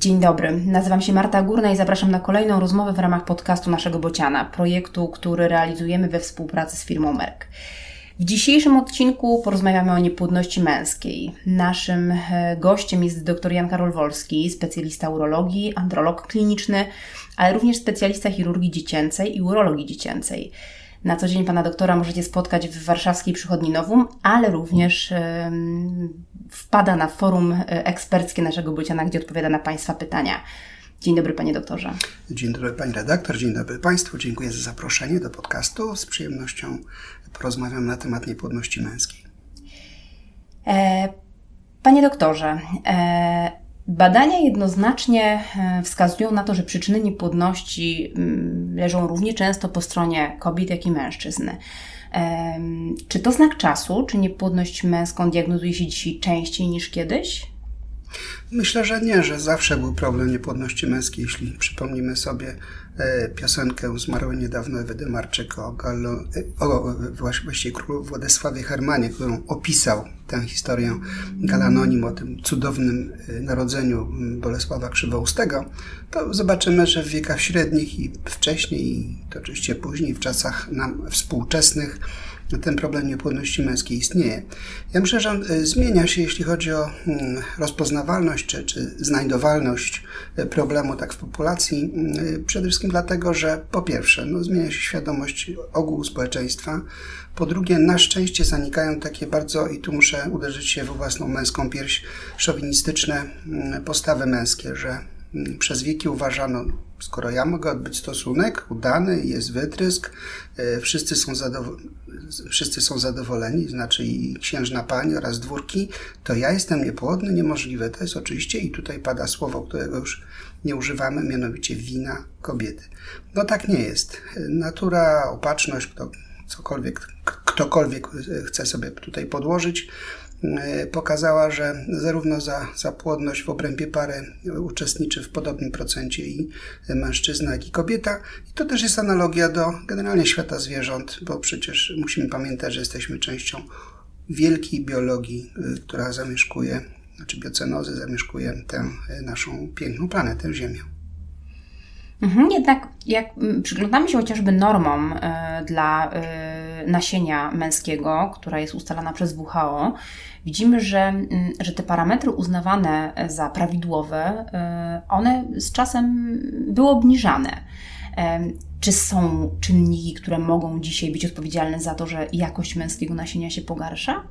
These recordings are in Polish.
Dzień dobry, nazywam się Marta Górna i zapraszam na kolejną rozmowę w ramach podcastu naszego Bociana, projektu, który realizujemy we współpracy z firmą Merck. W dzisiejszym odcinku porozmawiamy o niepłodności męskiej. Naszym e, gościem jest dr Jan Karol Wolski, specjalista urologii, androlog kliniczny, ale również specjalista chirurgii dziecięcej i urologii dziecięcej. Na co dzień pana doktora możecie spotkać w warszawskiej przychodni Nowum, ale również wpada na forum e, eksperckie naszego Bociana, gdzie odpowiada na Państwa pytania. Dzień dobry, panie doktorze. Dzień dobry, pani redaktor, dzień dobry państwu. Dziękuję za zaproszenie do podcastu. Z przyjemnością porozmawiam na temat niepłodności męskiej. E, panie doktorze, e, badania jednoznacznie wskazują na to, że przyczyny niepłodności mm, leżą równie często po stronie kobiet, jak i mężczyzn. Czy to znak czasu? Czy niepłodność męską diagnozuje się dzisiaj częściej niż kiedyś? Myślę, że nie, że zawsze był problem niepłodności męskiej. Jeśli przypomnimy sobie e, piosenkę zmarłą niedawno Ewy Demarczyk o, Gallo, e, o właściwie królu Władysławie Hermanie, którą opisał tę historię Galanonim o tym cudownym e, narodzeniu Bolesława Krzywoustego, to zobaczymy, że w wiekach średnich i wcześniej, i to oczywiście później, w czasach nam współczesnych, ten problem niepłodności męskiej istnieje. Ja myślę, że on e, zmienia się, jeśli chodzi o mm, rozpoznawalność czy, czy znajdowalność e, problemu tak w populacji. Mm, przede wszystkim dlatego, że po pierwsze, no, zmienia się świadomość ogółu społeczeństwa, po drugie, na szczęście zanikają takie bardzo, i tu muszę uderzyć się w własną męską pierś, szowinistyczne mm, postawy męskie, że przez wieki uważano, skoro ja mogę odbyć stosunek udany, jest wytrysk, e, wszyscy są, zadowoleni, wszyscy są zadowoleni, znaczy i księżna pani oraz dwórki, to ja jestem niepłodny, niemożliwe. To jest oczywiście, i tutaj pada słowo, którego już nie używamy, mianowicie wina kobiety. No tak nie jest. Natura, opatrzność, kto, cokolwiek, ktokolwiek chce sobie tutaj podłożyć, E, pokazała, że zarówno za, za płodność w obrębie pary uczestniczy w podobnym procencie i mężczyzna, jak i kobieta. I to też jest analogia do generalnie świata zwierząt, bo przecież musimy pamiętać, że jesteśmy częścią wielkiej biologii, e, która zamieszkuje, znaczy biocenozy zamieszkuje tę e, naszą piękną planetę Ziemię. Mhm, jednak jak przyglądamy się chociażby normom dla nasienia męskiego, która jest ustalana przez WHO, widzimy, że, y, że te parametry uznawane za prawidłowe, one z czasem były obniżane. Czy są czynniki, które mogą dzisiaj być odpowiedzialne za to, że jakość męskiego nasienia się pogarsza?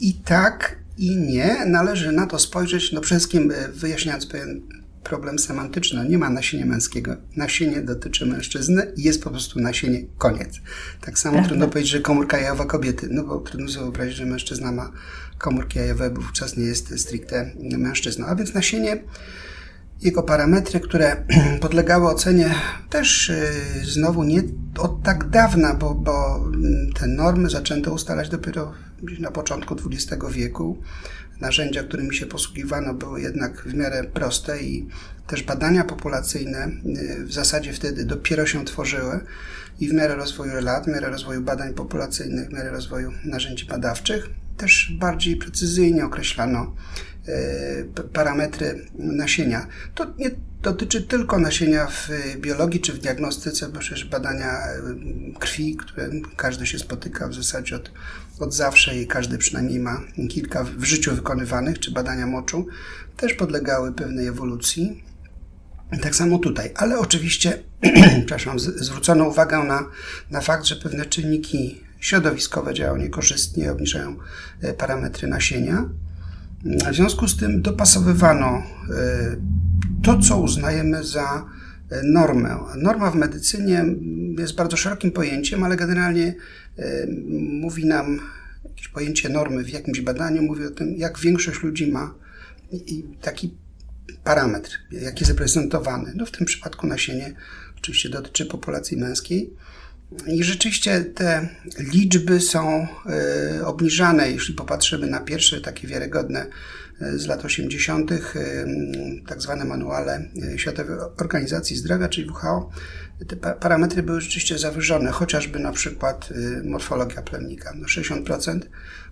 I tak, i nie. Należy na to spojrzeć, no przede wszystkim wyjaśniając pewien problem semantyczny. Nie ma nasienia męskiego. Nasienie dotyczy mężczyzny i jest po prostu nasienie, koniec. Tak samo Prawda. trudno powiedzieć, że komórka jajowa kobiety, no bo trudno sobie wyobrazić, że mężczyzna ma komórki jajowe, bo wówczas nie jest stricte mężczyzną. A więc nasienie jego parametry, które podlegały ocenie też y, znowu nie od tak dawna, bo, bo te normy zaczęto ustalać dopiero na początku XX wieku narzędzia, którymi się posługiwano, były jednak w miarę proste i też badania populacyjne y, w zasadzie wtedy dopiero się tworzyły i w miarę rozwoju lat, w miarę rozwoju badań populacyjnych, w miarę rozwoju narzędzi badawczych też bardziej precyzyjnie określano y, parametry nasienia. To nie dotyczy tylko nasienia w biologii czy w diagnostyce, bo przecież badania y, krwi, które każdy się spotyka w zasadzie od od zawsze i każdy przynajmniej ma kilka w życiu wykonywanych, czy badania moczu, też podlegały pewnej ewolucji. Tak samo tutaj, ale oczywiście, przepraszam, zwrócono uwagę na, na fakt, że pewne czynniki środowiskowe działają niekorzystnie, obniżają e, parametry nasienia. W związku z tym dopasowywano e, to, co uznajemy za e, normę. Norma w medycynie jest bardzo szerokim pojęciem, ale generalnie mówi nam jakieś pojęcie normy w jakimś badaniu, mówi o tym, jak większość ludzi ma taki parametr, jak jest reprezentowany. No w tym przypadku nasienie oczywiście dotyczy populacji męskiej. I rzeczywiście te liczby są e, obniżane, jeśli popatrzymy na pierwsze takie wiarygodne e, z lat 80., e, tak zwane manuale Światowej Organizacji Zdrowia, czyli WHO, te parametry były rzeczywiście zawyżone, chociażby na przykład morfologia plemnika, no 60%.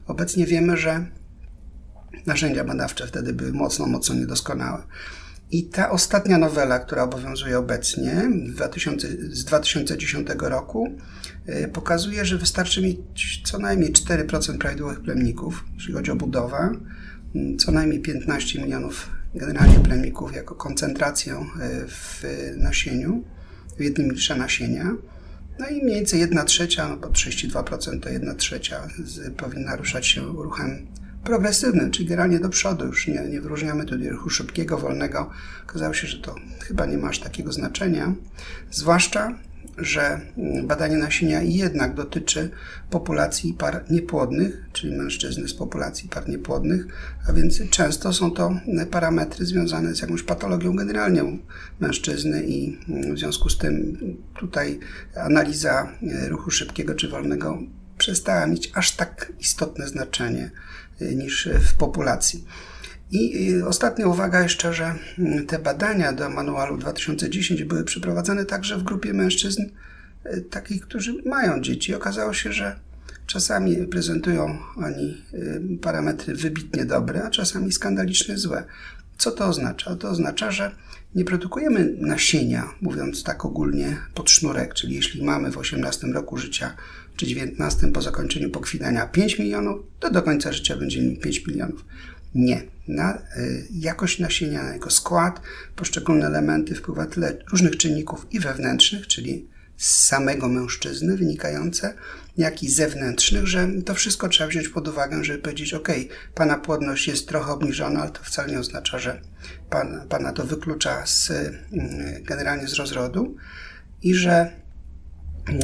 Obecnie wiemy, że narzędzia badawcze wtedy były mocno, mocno niedoskonałe. I ta ostatnia nowela, która obowiązuje obecnie 2000, z 2010 roku, y, pokazuje, że wystarczy mieć co najmniej 4% prawidłowych plemników, jeśli chodzi o budowę, co najmniej 15 milionów generalnie plemników jako koncentrację y, w nasieniu, w jednym litrze nasienia. No i mniej więcej 1 trzecia, no bo 32% to 1 trzecia powinna ruszać się ruchem progresywnym, czyli generalnie do przodu. Już nie, nie wyróżniamy tutaj ruchu szybkiego, wolnego. Okazało się, że to chyba nie ma aż takiego znaczenia. Zwłaszcza, że badanie nasienia jednak dotyczy populacji par niepłodnych, czyli mężczyzn z populacji par niepłodnych, a więc często są to parametry związane z jakąś patologią generalnie mężczyzny i w związku z tym tutaj analiza ruchu szybkiego czy wolnego przestała mieć aż tak istotne znaczenie niż w populacji. I ostatnia uwaga jeszcze, że te badania do manualu 2010 były przeprowadzane także w grupie mężczyzn, y, takich, którzy mają dzieci. Okazało się, że czasami prezentują oni parametry wybitnie dobre, a czasami skandalicznie złe. Co to oznacza? To oznacza, że nie produkujemy nasienia, mówiąc tak ogólnie, pod sznurek, czyli jeśli mamy w 18 roku życia czy 19 po zakończeniu pokwinania 5 milionów, to do końca życia będziemy mieli 5 milionów. Nie. Na y, jakość nasienia, na jego skład, poszczególne elementy wpływa tyle różnych czynników i wewnętrznych, czyli z samego mężczyzny wynikające, jak i zewnętrznych, że to wszystko trzeba wziąć pod uwagę, żeby powiedzieć, ok, pana płodność jest trochę obniżona, ale to wcale nie oznacza, że pan, pana to wyklucza z, y, generalnie z rozrodu i że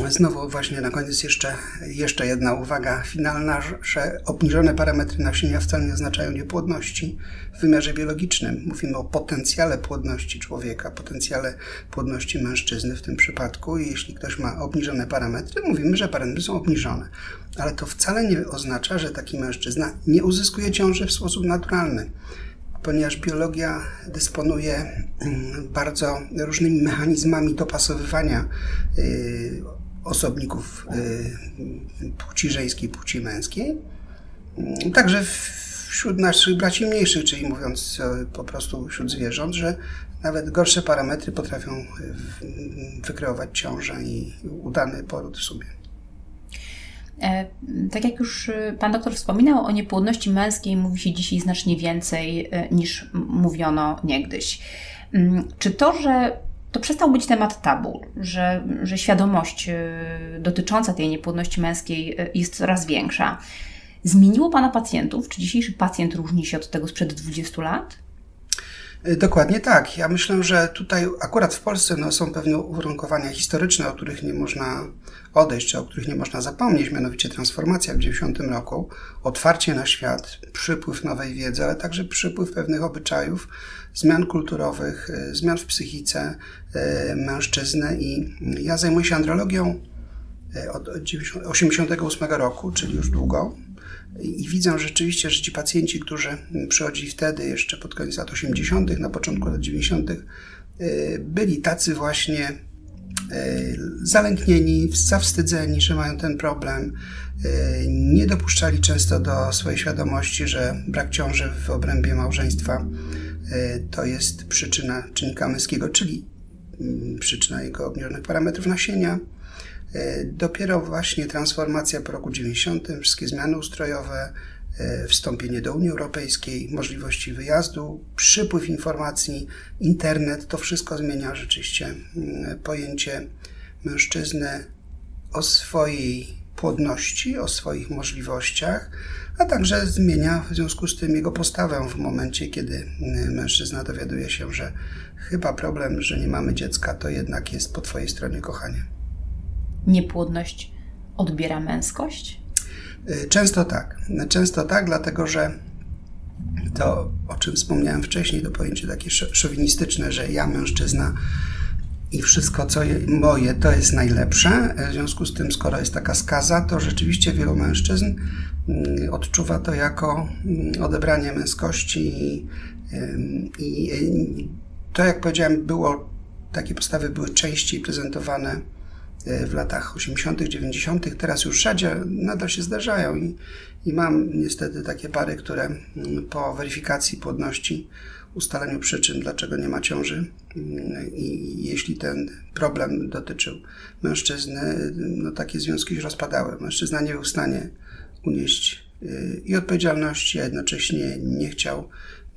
Znowu właśnie na koniec jeszcze, jeszcze jedna uwaga finalna, że obniżone parametry nasienia wcale nie oznaczają niepłodności w wymiarze biologicznym. Mówimy o potencjale płodności człowieka, potencjale płodności mężczyzny w tym przypadku. I jeśli ktoś ma obniżone parametry, mówimy, że parametry są obniżone. Ale to wcale nie oznacza, że taki mężczyzna nie uzyskuje ciąży w sposób naturalny ponieważ biologia dysponuje mm, bardzo różnymi mechanizmami dopasowywania y, osobników y, płci żeńskiej, płci męskiej. Mm, także wśród naszych braci mniejszych, czyli mówiąc po prostu wśród zwierząt, że nawet gorsze parametry potrafią y, wykreować ciążę i udany poród w sobie. E, tak jak już e, Pan doktor wspominał, o niepłodności męskiej mówi się dzisiaj znacznie więcej e, niż mówiono niegdyś. Mm, czy to, że to przestał być temat tabu, że, że świadomość dotycząca tej niepłodności męskiej jest coraz większa, zmieniło Pana pacjentów? Czy dzisiejszy pacjent różni się od tego sprzed 20 lat? Y, dokładnie tak. Ja myślę, że tutaj akurat w Polsce no, są pewne uwarunkowania historyczne, o których nie można odejść, czy o których nie można zapomnieć, mianowicie transformacja w 90 roku, otwarcie na świat, przypływ nowej wiedzy, ale także przypływ pewnych obyczajów, zmian kulturowych, y, zmian w psychice y, mężczyzny i ja zajmuję się andrologią od 1988 roku, czyli już długo i widzę rzeczywiście, że ci pacjenci, którzy przychodzili wtedy, jeszcze pod koniec lat 80., na początku lat 90., y, byli tacy właśnie y, zalęknieni, zawstydzeni, że mają ten problem. Y, nie dopuszczali często do swojej świadomości, że brak ciąży w obrębie małżeństwa to jest przyczyna czynnika męskiego, czyli mm, przyczyna jego obniżonych parametrów nasienia E, dopiero właśnie transformacja po roku 90, wszystkie zmiany ustrojowe, e, wstąpienie do Unii Europejskiej, możliwości wyjazdu, przypływ informacji, internet, to wszystko zmienia rzeczywiście mm, pojęcie mężczyzny o swojej płodności, o swoich możliwościach, a także zmienia w związku z tym jego postawę w momencie, kiedy mm, mężczyzna dowiaduje się, że chyba problem, że nie mamy dziecka, to jednak jest po Twojej stronie, kochanie niepłodność odbiera męskość? Y, często tak. Często tak, dlatego że to, o czym wspomniałem wcześniej, to pojęcie takie szowinistyczne, że ja mężczyzna i wszystko, co moje, to jest najlepsze. W związku z tym, skoro jest taka skaza, to rzeczywiście wielu mężczyzn mm, odczuwa to jako mm, odebranie męskości i, i to, jak powiedziałem, było, takie postawy były częściej prezentowane w latach 80., 90., teraz już rzadziej, nadal się zdarzają i, i mam niestety takie pary, które mm, po weryfikacji płodności, ustaleniu przyczyn, dlaczego nie ma ciąży mm, i jeśli ten problem dotyczył mężczyzny, no takie związki się rozpadały. Mężczyzna nie był w stanie unieść y, i odpowiedzialności, a jednocześnie nie chciał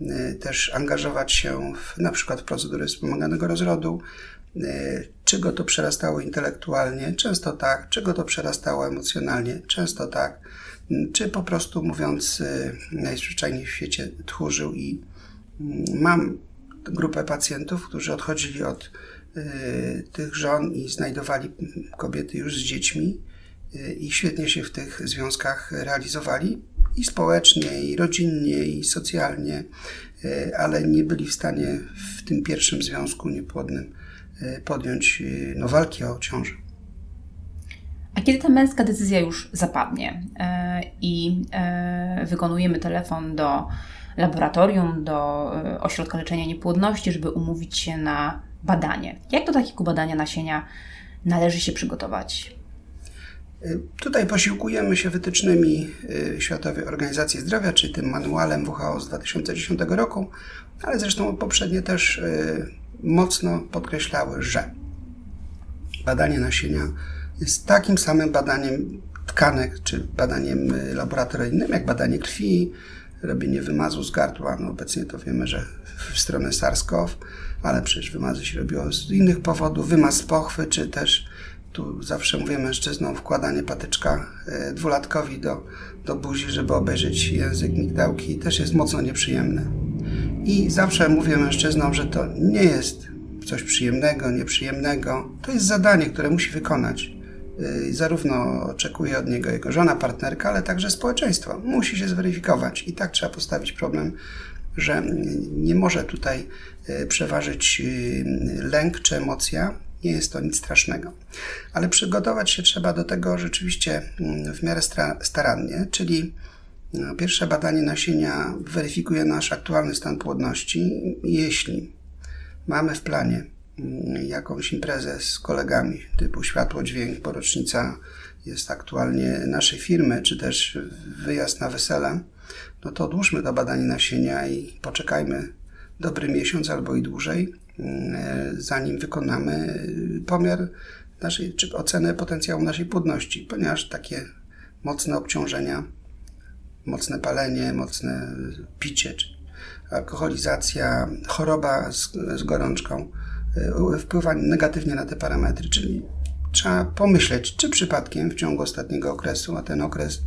y, też angażować się w, na przykład w procedury wspomaganego rozrodu, czy go to przerastało intelektualnie, często tak, czy go to przerastało emocjonalnie, często tak, czy po prostu mówiąc najzwyczajniej w świecie tchórzył i mm, mam grupę pacjentów, którzy odchodzili od tych żon i znajdowali kobiety już z dziećmi i świetnie się w tych związkach realizowali i społecznie, i rodzinnie, i socjalnie, ale nie byli w stanie w tym pierwszym związku niepłodnym podjąć e, no, walki o ciążę. A kiedy ta męska decyzja już zapadnie i wykonujemy telefon do laboratorium, do ośrodka leczenia niepłodności, żeby umówić się na badanie, jak do takiego badania nasienia należy się przygotować? Tutaj posiłkujemy się wytycznymi y, Światowej Organizacji Zdrowia, czy tym manualem WHO z 2010 roku, ale zresztą poprzednie też y, mocno podkreślały, że badanie nasienia jest takim samym badaniem tkanek, czy badaniem y, laboratoryjnym, jak badanie krwi, robienie wymazu z gardła. No obecnie to wiemy, że w stronę SARS-CoV, ale przecież wymazy się robiło z innych powodów, wymaz z pochwy, czy też tu zawsze mówię mężczyznom wkładanie patyczka e, dwulatkowi do, do buzi, żeby obejrzeć język migdałki też jest mocno nieprzyjemne. I zawsze mówię mężczyznom, że to nie jest coś przyjemnego, nieprzyjemnego. To jest zadanie, które musi wykonać. I zarówno oczekuje od niego jego żona, partnerka, ale także społeczeństwo. Musi się zweryfikować i tak trzeba postawić problem, że nie może tutaj e, przeważyć lęk czy emocja, nie jest to nic strasznego. Ale przygotować się trzeba do tego rzeczywiście mm, w miarę starannie, czyli pierwsze badanie nasienia weryfikuje nasz aktualny stan płodności. Jeśli mamy w planie mm, jakąś imprezę z kolegami typu światło, dźwięk, porocznica jest aktualnie naszej firmy, czy też wyjazd na wesele, no to odłóżmy to badanie nasienia i poczekajmy dobry miesiąc albo i dłużej, E, zanim wykonamy pomiar naszej, czy ocenę potencjału naszej płodności, ponieważ takie mocne obciążenia, mocne palenie, mocne picie, alkoholizacja, choroba z, z gorączką e, wpływa negatywnie na te parametry, czyli trzeba pomyśleć, czy przypadkiem w ciągu ostatniego okresu, a ten okres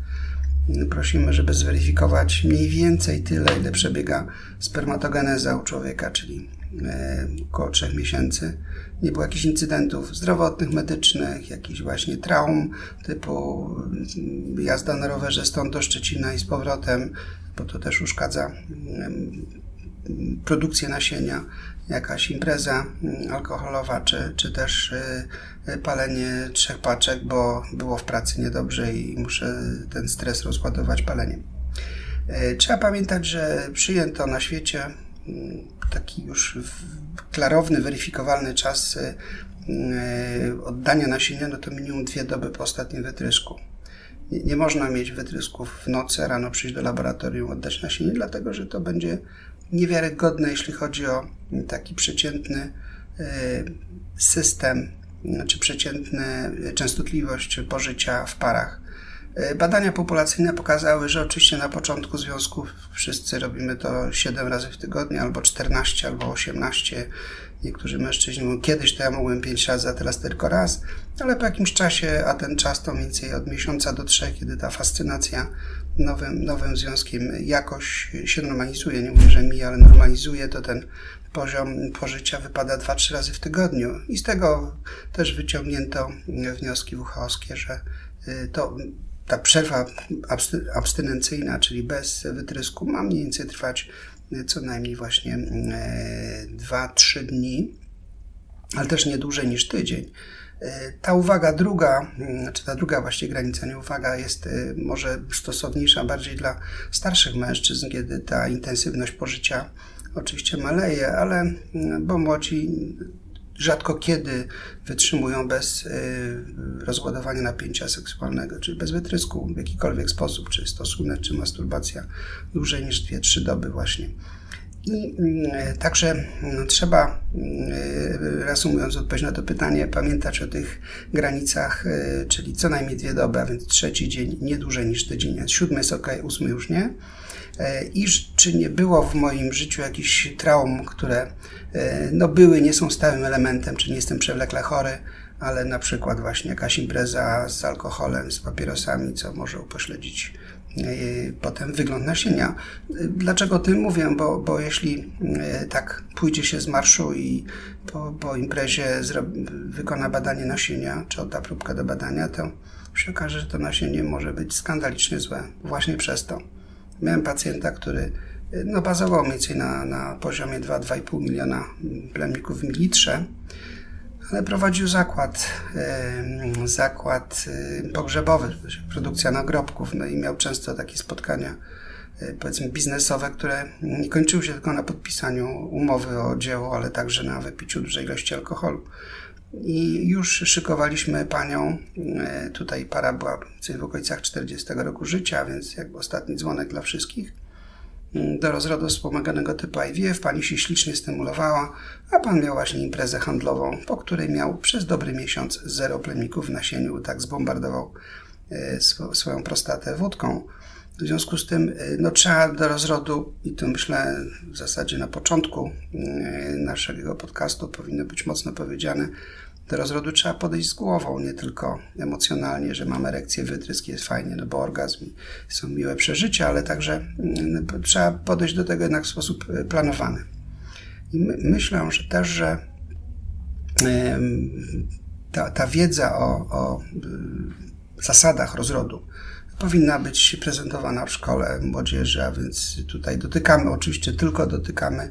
prosimy, żeby zweryfikować mniej więcej tyle, ile przebiega spermatogeneza u człowieka, czyli E, około 3 miesięcy. Nie było jakichś incydentów zdrowotnych, medycznych, jakichś właśnie traum typu mm, jazda na rowerze stąd do Szczecina i z powrotem, bo to też uszkadza mm, produkcję nasienia, jakaś impreza mm, alkoholowa, czy, czy też e, palenie trzech paczek, bo było w pracy niedobrze i muszę ten stres rozładować paleniem. E, trzeba pamiętać, że przyjęto na świecie taki już klarowny, weryfikowalny czas e, oddania nasienia, no to minimum dwie doby po ostatnim wytrysku. Nie, nie, można mieć wytrysków w nocy, rano przyjść do laboratorium, oddać nasienie, dlatego że to będzie niewiarygodne, jeśli chodzi o taki przeciętny e, system, czy przeciętną częstotliwość pożycia w parach. E, badania populacyjne pokazały, że oczywiście na początku związków wszyscy robimy to 7 razy w tygodniu, albo 14, albo 18. Niektórzy mężczyźni mówią, kiedyś to ja mogłem 5 razy, a teraz tylko raz, ale po jakimś czasie, a ten czas to mniej więcej od miesiąca do trzech, kiedy ta fascynacja nowym, nowym związkiem jakoś się normalizuje, nie mówię, że mi, ale normalizuje, to ten poziom pożycia wypada 2-3 razy w tygodniu. I z tego też wyciągnięto wnioski WHO-skie, że y, to ta przerwa abstynencyjna, czyli bez wytrysku, ma mniej więcej trwać e, co najmniej właśnie 2-3 e, dni, ale też nie dłużej niż tydzień. E, ta uwaga druga, czy ta druga właściwie granica, nie uwaga, jest może stosowniejsza bardziej dla starszych mężczyzn, kiedy ta intensywność pożycia oczywiście maleje, ale bo młodzi rzadko kiedy wytrzymują bez rozładowania napięcia seksualnego, czy bez wytrysku w jakikolwiek sposób, czy stosunek, czy masturbacja dłużej niż 2-3 doby właśnie. I mm, także no, trzeba, mm, reasumując odpowiedź na to pytanie, pamiętać o tych granicach, y, czyli co najmniej dwie doby, a więc trzeci dzień nie dłużej niż tydzień. Siódmy jest ok, ósmy już nie. Y, I czy nie było w moim życiu jakichś traum, które y, no, były, nie są stałym elementem, czy nie jestem przewlekle chory, ale na przykład właśnie jakaś impreza z alkoholem, z papierosami, co może upośledzić potem wygląd nasienia. Dlaczego o tym mówię? Bo, bo jeśli e, tak pójdzie się z marszu i po, po imprezie wykona badanie nasienia, czy odda próbkę do badania, to się okaże, że to nasienie może być skandalicznie złe. Właśnie przez to. Miałem pacjenta, który no, bazował mniej więcej na, na poziomie 2-2,5 miliona plemników w mililitrze ale prowadził zakład, zakład pogrzebowy, produkcja nagrobków, no i miał często takie spotkania e, powiedzmy biznesowe, które nie kończyły się tylko na podpisaniu umowy o dzieło, ale także na wypiciu dużej ilości alkoholu. I już szykowaliśmy panią, e, tutaj para była w okolicach 40 roku życia, więc jakby ostatni dzwonek dla wszystkich do rozrodu wspomaganego typu IVF. Pani się ślicznie stymulowała, a pan miał właśnie imprezę handlową, po której miał przez dobry miesiąc zero plemników w nasieniu, tak zbombardował e, swoją prostatę wódką. W związku z tym e, no, trzeba do rozrodu, i to myślę w zasadzie na początku e, naszego podcastu powinno być mocno powiedziane, do rozrodu trzeba podejść z głową, nie tylko emocjonalnie, że mamy erekcję, wytrysk, jest fajnie, no bo orgazm są miłe przeżycia, ale także mm, trzeba podejść do tego jednak w sposób e, planowany. I my, myślę, że też, że ta, ta wiedza o, o y, zasadach rozrodu, powinna być prezentowana w szkole młodzieży, a więc tutaj dotykamy, oczywiście tylko dotykamy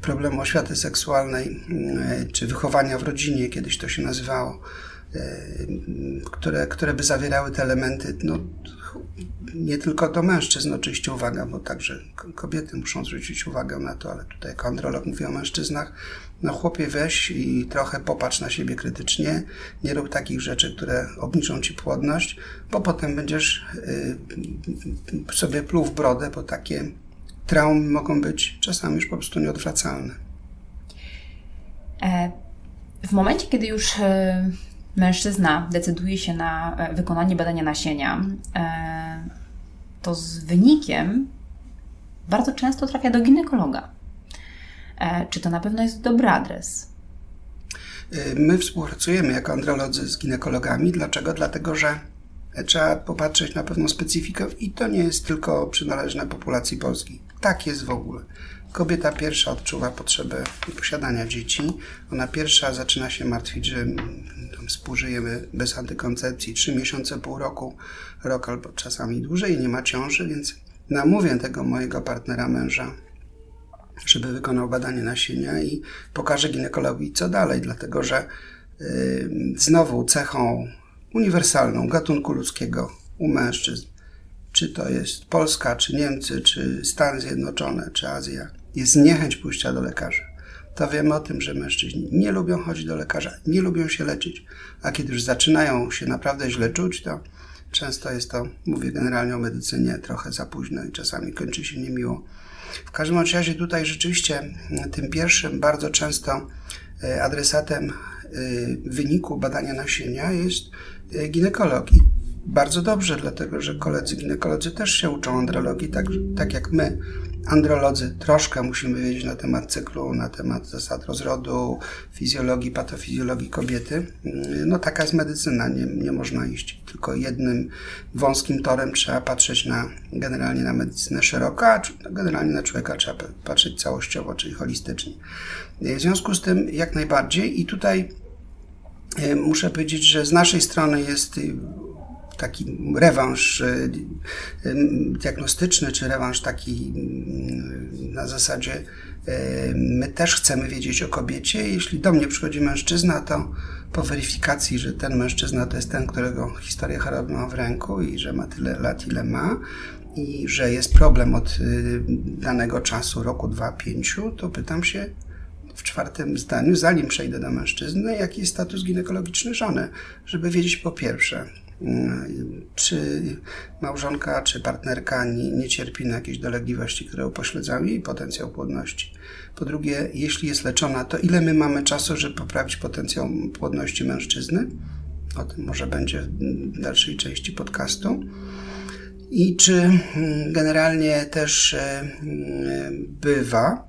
problemu oświaty seksualnej mm, czy wychowania w rodzinie, kiedyś to się nazywało, e, które, które by zawierały te elementy, no, nie tylko do mężczyzn oczywiście uwaga, bo także kobiety muszą zwrócić uwagę na to, ale tutaj jako androlog mówię o mężczyznach, no chłopie weź i trochę popatrz na siebie krytycznie, nie rób takich rzeczy, które obniżą ci płodność, bo potem będziesz y, sobie pluł w brodę, bo takie traumy mogą być czasami już po prostu nieodwracalne. E, w momencie, kiedy już e, mężczyzna decyduje się na e, wykonanie badania nasienia, to z wynikiem bardzo często trafia do ginekologa. E, czy to na pewno jest dobry adres? E, my współpracujemy jako androlodzy z ginekologami. Dlaczego? Dlatego, że trzeba popatrzeć na pewną specyfikę i to nie jest tylko przynależne populacji polskiej. Tak jest w ogóle. Kobieta pierwsza odczuwa potrzebę posiadania dzieci. Ona pierwsza zaczyna się martwić, że współżyjemy bez antykoncepcji 3 miesiące, pół roku, rok albo czasami dłużej, nie ma ciąży, więc namówię tego mojego partnera męża żeby wykonał badanie nasienia i pokaże ginekologowi, co dalej, dlatego że yy, znowu cechą uniwersalną gatunku ludzkiego u mężczyzn, czy to jest Polska, czy Niemcy, czy Stany Zjednoczone, czy Azja, jest niechęć pójścia do lekarza. To wiemy o tym, że mężczyźni nie lubią chodzić do lekarza, nie lubią się leczyć, a kiedy już zaczynają się naprawdę źle czuć, to często jest to, mówię generalnie o medycynie, trochę za późno i czasami kończy się niemiło. W każdym razie tutaj rzeczywiście tym pierwszym bardzo często e, adresatem e, wyniku badania nasienia jest e, ginekolog. I bardzo dobrze, dlatego że koledzy ginekolodzy też się uczą andrologii, tak, tak jak my androlodzy troszkę musimy wiedzieć na temat cyklu, na temat zasad rozrodu, fizjologii, patofizjologii kobiety. No taka jest medycyna, nie, nie można iść tylko jednym wąskim torem, trzeba patrzeć na generalnie na medycynę szeroko, a generalnie na człowieka trzeba patrzeć całościowo, czyli holistycznie. W związku z tym jak najbardziej i tutaj e, muszę powiedzieć, że z naszej strony jest taki rewanż e, diagnostyczny, czy rewanż taki na zasadzie e, my też chcemy wiedzieć o kobiecie. Jeśli do mnie przychodzi mężczyzna, to po weryfikacji, że ten mężczyzna to jest ten, którego historia choroby ma w ręku i że ma tyle lat, ile ma, i że jest problem od danego czasu, roku, dwa, pięciu, to pytam się, w czwartym zdaniu, zanim przejdę do mężczyzny, jaki jest status ginekologiczny żony, żeby wiedzieć po pierwsze, czy małżonka, czy partnerka nie, nie cierpi na jakieś dolegliwości, które upośledzają jej potencjał płodności. Po drugie, jeśli jest leczona, to ile my mamy czasu, żeby poprawić potencjał płodności mężczyzny? O tym może będzie w dalszej części podcastu. I czy mm, generalnie też e, mm, bywa,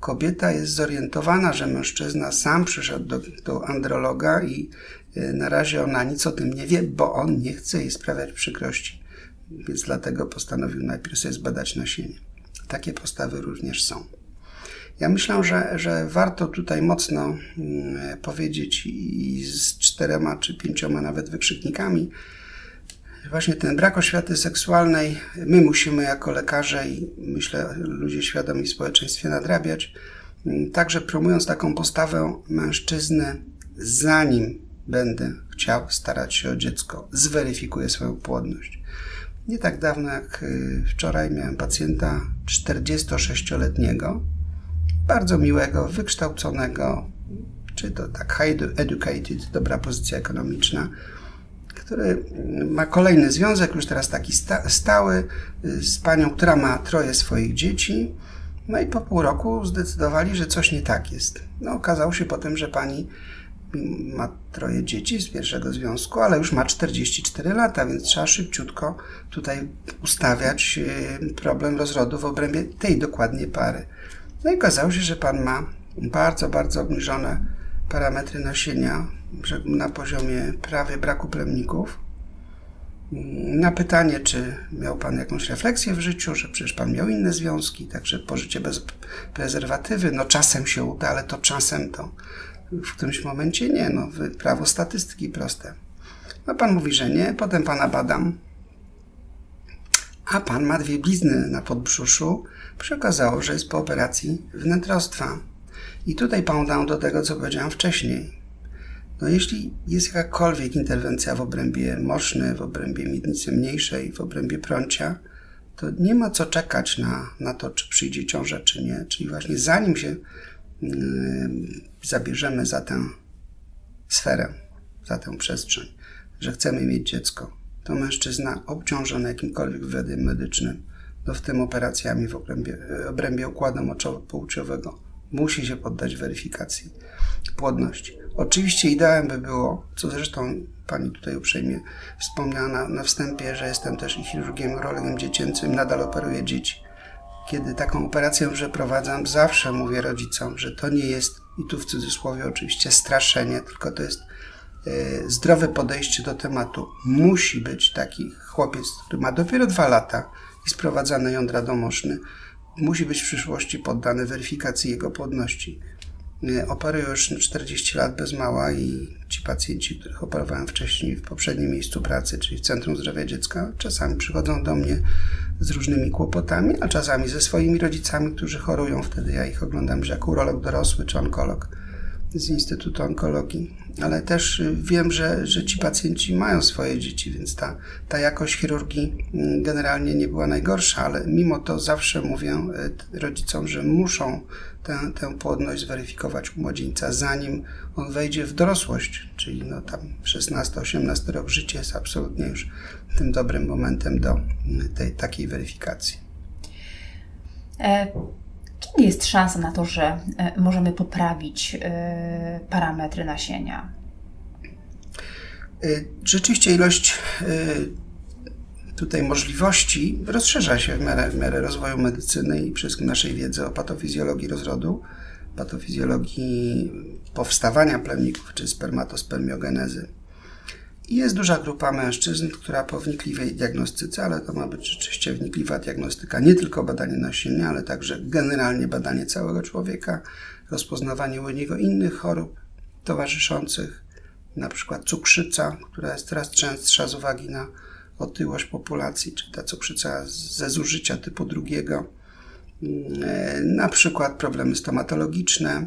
kobieta jest zorientowana, że mężczyzna sam przyszedł do, do androloga i na razie ona nic o tym nie wie, bo on nie chce jej sprawiać przykrości. Więc dlatego postanowił najpierw sobie zbadać nasienie. Takie postawy również są. Ja myślę, że, że warto tutaj mocno mm, powiedzieć i z czterema czy pięcioma nawet wykrzyknikami, właśnie ten brak oświaty seksualnej my musimy jako lekarze i myślę ludzie świadomi w społeczeństwie nadrabiać, mm, także promując taką postawę mężczyzny, zanim będę chciał starać się o dziecko, zweryfikuję swoją płodność. Nie tak dawno jak y, wczoraj miałem pacjenta 46-letniego, bardzo miłego, wykształconego, czy to tak high educated, dobra pozycja ekonomiczna, który ma kolejny związek, już teraz taki sta stały, y, z panią, która ma troje swoich dzieci. No i po pół roku zdecydowali, że coś nie tak jest. No, okazało się potem, że pani ma troje dzieci z pierwszego związku, ale już ma 44 lata, więc trzeba szybciutko tutaj ustawiać y, problem rozrodu w obrębie tej dokładnie pary. No i okazało się, że pan ma bardzo, bardzo obniżone parametry nasienia na poziomie prawie braku plemników. Na pytanie, czy miał Pan jakąś refleksję w życiu, że przecież Pan miał inne związki, także pożycie bez prezerwatywy, no czasem się uda, ale to czasem to w którymś momencie nie, no prawo statystyki proste. No Pan mówi, że nie, potem Pana badam, a Pan ma dwie blizny na podbrzuszu, się okazało, że jest po operacji wnętrostwa. I tutaj pałdam do tego, co powiedziałam wcześniej. No jeśli jest jakakolwiek interwencja w obrębie moszny, w obrębie miednicy mniejszej, w obrębie prącia, to nie ma co czekać na, na to, czy przyjdzie ciąża, czy nie. Czyli właśnie zanim się zabierzemy za tę sferę, za tę przestrzeń, że chcemy mieć dziecko, to mężczyzna obciążony jakimkolwiek wydem medycznym, no w tym operacjami w obrębie, obrębie układu moczowo-płciowego, musi się poddać weryfikacji płodności. Oczywiście ideałem by było, co zresztą Pani tutaj uprzejmie wspomniała na, na wstępie, że jestem też chirurgiem, urologiem dziecięcym, nadal operuję dzieci. Kiedy taką operację przeprowadzam, zawsze mówię rodzicom, że to nie jest, i tu w cudzysłowie oczywiście, straszenie, tylko to jest e, zdrowe podejście do tematu. Musi być taki chłopiec, który ma dopiero dwa lata i sprowadzane jądra domoszne, musi być w przyszłości poddany weryfikacji jego płodności. Operuję już 40 lat bez mała i ci pacjenci, których operowałem wcześniej w poprzednim miejscu pracy, czyli w Centrum Zdrowia Dziecka, czasami przychodzą do mnie z różnymi kłopotami, a czasami ze swoimi rodzicami, którzy chorują. Wtedy ja ich oglądam już jako urolog dorosły czy onkolog z Instytutu Onkologii. Ale też wiem, że, że ci pacjenci mają swoje dzieci, więc ta, ta jakość chirurgii mm, generalnie nie była najgorsza, ale mimo to zawsze mówię e, rodzicom, że muszą tę, tę płodność zweryfikować u młodzieńca, zanim on wejdzie w dorosłość, czyli no tam 16-18 rok życia jest absolutnie już tym dobrym momentem do tej takiej weryfikacji. E, kiedy jest szansa na to, że e, możemy poprawić e, parametry nasienia? Rzeczywiście ilość tutaj możliwości rozszerza się w miarę, w miarę rozwoju medycyny i przez naszej wiedzy o patofizjologii rozrodu, patofizjologii powstawania plemników czy spermatospermiogenezy. Jest duża grupa mężczyzn, która po wnikliwej diagnostyce, ale to ma być rzeczywiście wnikliwa diagnostyka, nie tylko badanie nasienia, ale także generalnie badanie całego człowieka, rozpoznawanie u niego innych chorób towarzyszących, na przykład cukrzyca, która jest coraz częstsza z uwagi na otyłość populacji, czy ta cukrzyca ze zużycia typu drugiego, mm, na przykład problemy stomatologiczne,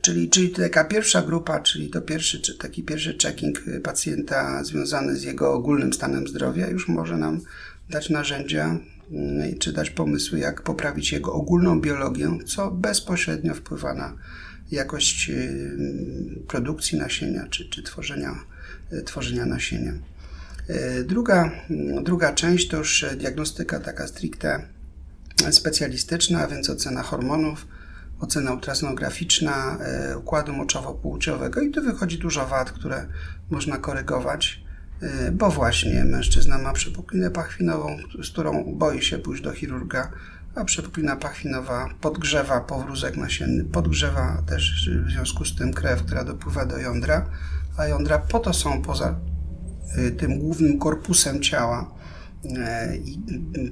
czyli, czyli taka pierwsza grupa, czyli to pierwszy, taki pierwszy checking pacjenta związany z jego ogólnym stanem zdrowia już może nam dać narzędzia mm, czy dać pomysły, jak poprawić jego ogólną biologię, co bezpośrednio wpływa na jakość produkcji nasienia czy, czy tworzenia, tworzenia nasienia. Druga, druga część to już diagnostyka taka stricte specjalistyczna, a więc ocena hormonów, ocena ultrasonograficzna e, układu moczowo-płciowego i tu wychodzi dużo wad, które można korygować, e, bo właśnie mężczyzna ma przepuklinę pachwinową, z którą boi się pójść do chirurga, a przepuklina pachwinowa podgrzewa powrózek nasienny, podgrzewa też w związku z tym krew, która dopływa do jądra, a jądra po to są poza e, tym głównym korpusem ciała,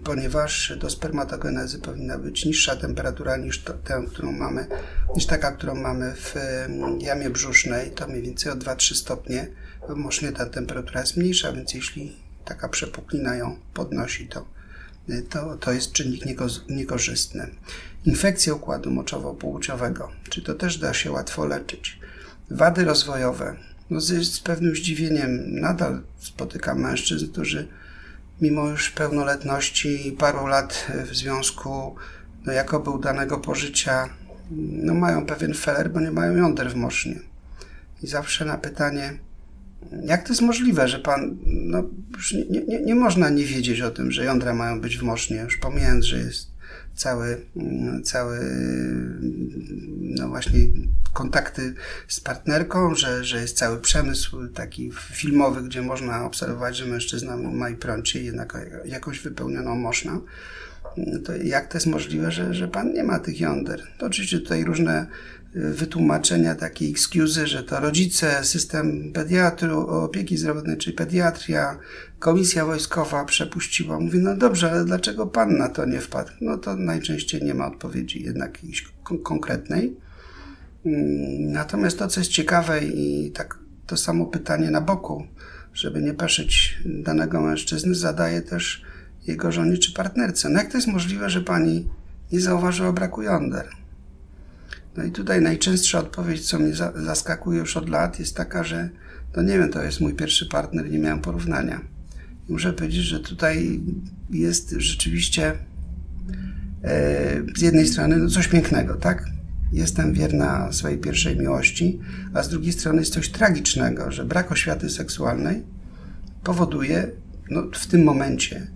ponieważ do spermatogenezy powinna być niższa temperatura niż to, tę, którą mamy, niż taka, którą mamy w jamie brzusznej, to mniej więcej o 2-3 stopnie mosznie ta temperatura jest mniejsza, więc jeśli taka przepuklina ją podnosi, to, to, to jest czynnik niekorzystny. Infekcje układu moczowo-płciowego, czy to też da się łatwo leczyć? Wady rozwojowe. No z, z pewnym zdziwieniem nadal spotykam mężczyzn, którzy mimo już pełnoletności i paru lat w związku, no jakoby udanego pożycia, no mają pewien feler, bo nie mają jąder w mosznie. I zawsze na pytanie, jak to jest możliwe, że pan, no nie, nie, nie można nie wiedzieć o tym, że jądra mają być w mosznie, już pomijając, że jest cały, cały no właśnie kontakty z partnerką, że, że jest cały przemysł taki filmowy, gdzie można obserwować, że mężczyzna ma i prącie jednak jakąś wypełnioną moszną. To jak to jest możliwe, że, że pan nie ma tych jąder? To oczywiście tutaj różne wytłumaczenia, takie excuses, że to rodzice, system pediatru, opieki zdrowotnej, czyli pediatria, komisja wojskowa przepuściła. Mówi, no dobrze, ale dlaczego pan na to nie wpadł? No to najczęściej nie ma odpowiedzi jednak jakiejś konkretnej. Mm, natomiast to, co jest ciekawe i tak to samo pytanie na boku, żeby nie peszyć danego mężczyzny, zadaje też jego żonie czy partnerce. No jak to jest możliwe, że pani nie zauważyła braku jąder? No i tutaj najczęstsza odpowiedź, co mnie zaskakuje już od lat, jest taka, że no nie wiem, to jest mój pierwszy partner, nie miałem porównania. Muszę powiedzieć, że tutaj jest rzeczywiście e, z jednej strony no coś pięknego, tak? Jestem wierna swojej pierwszej miłości, a z drugiej strony jest coś tragicznego, że brak oświaty seksualnej powoduje no, w tym momencie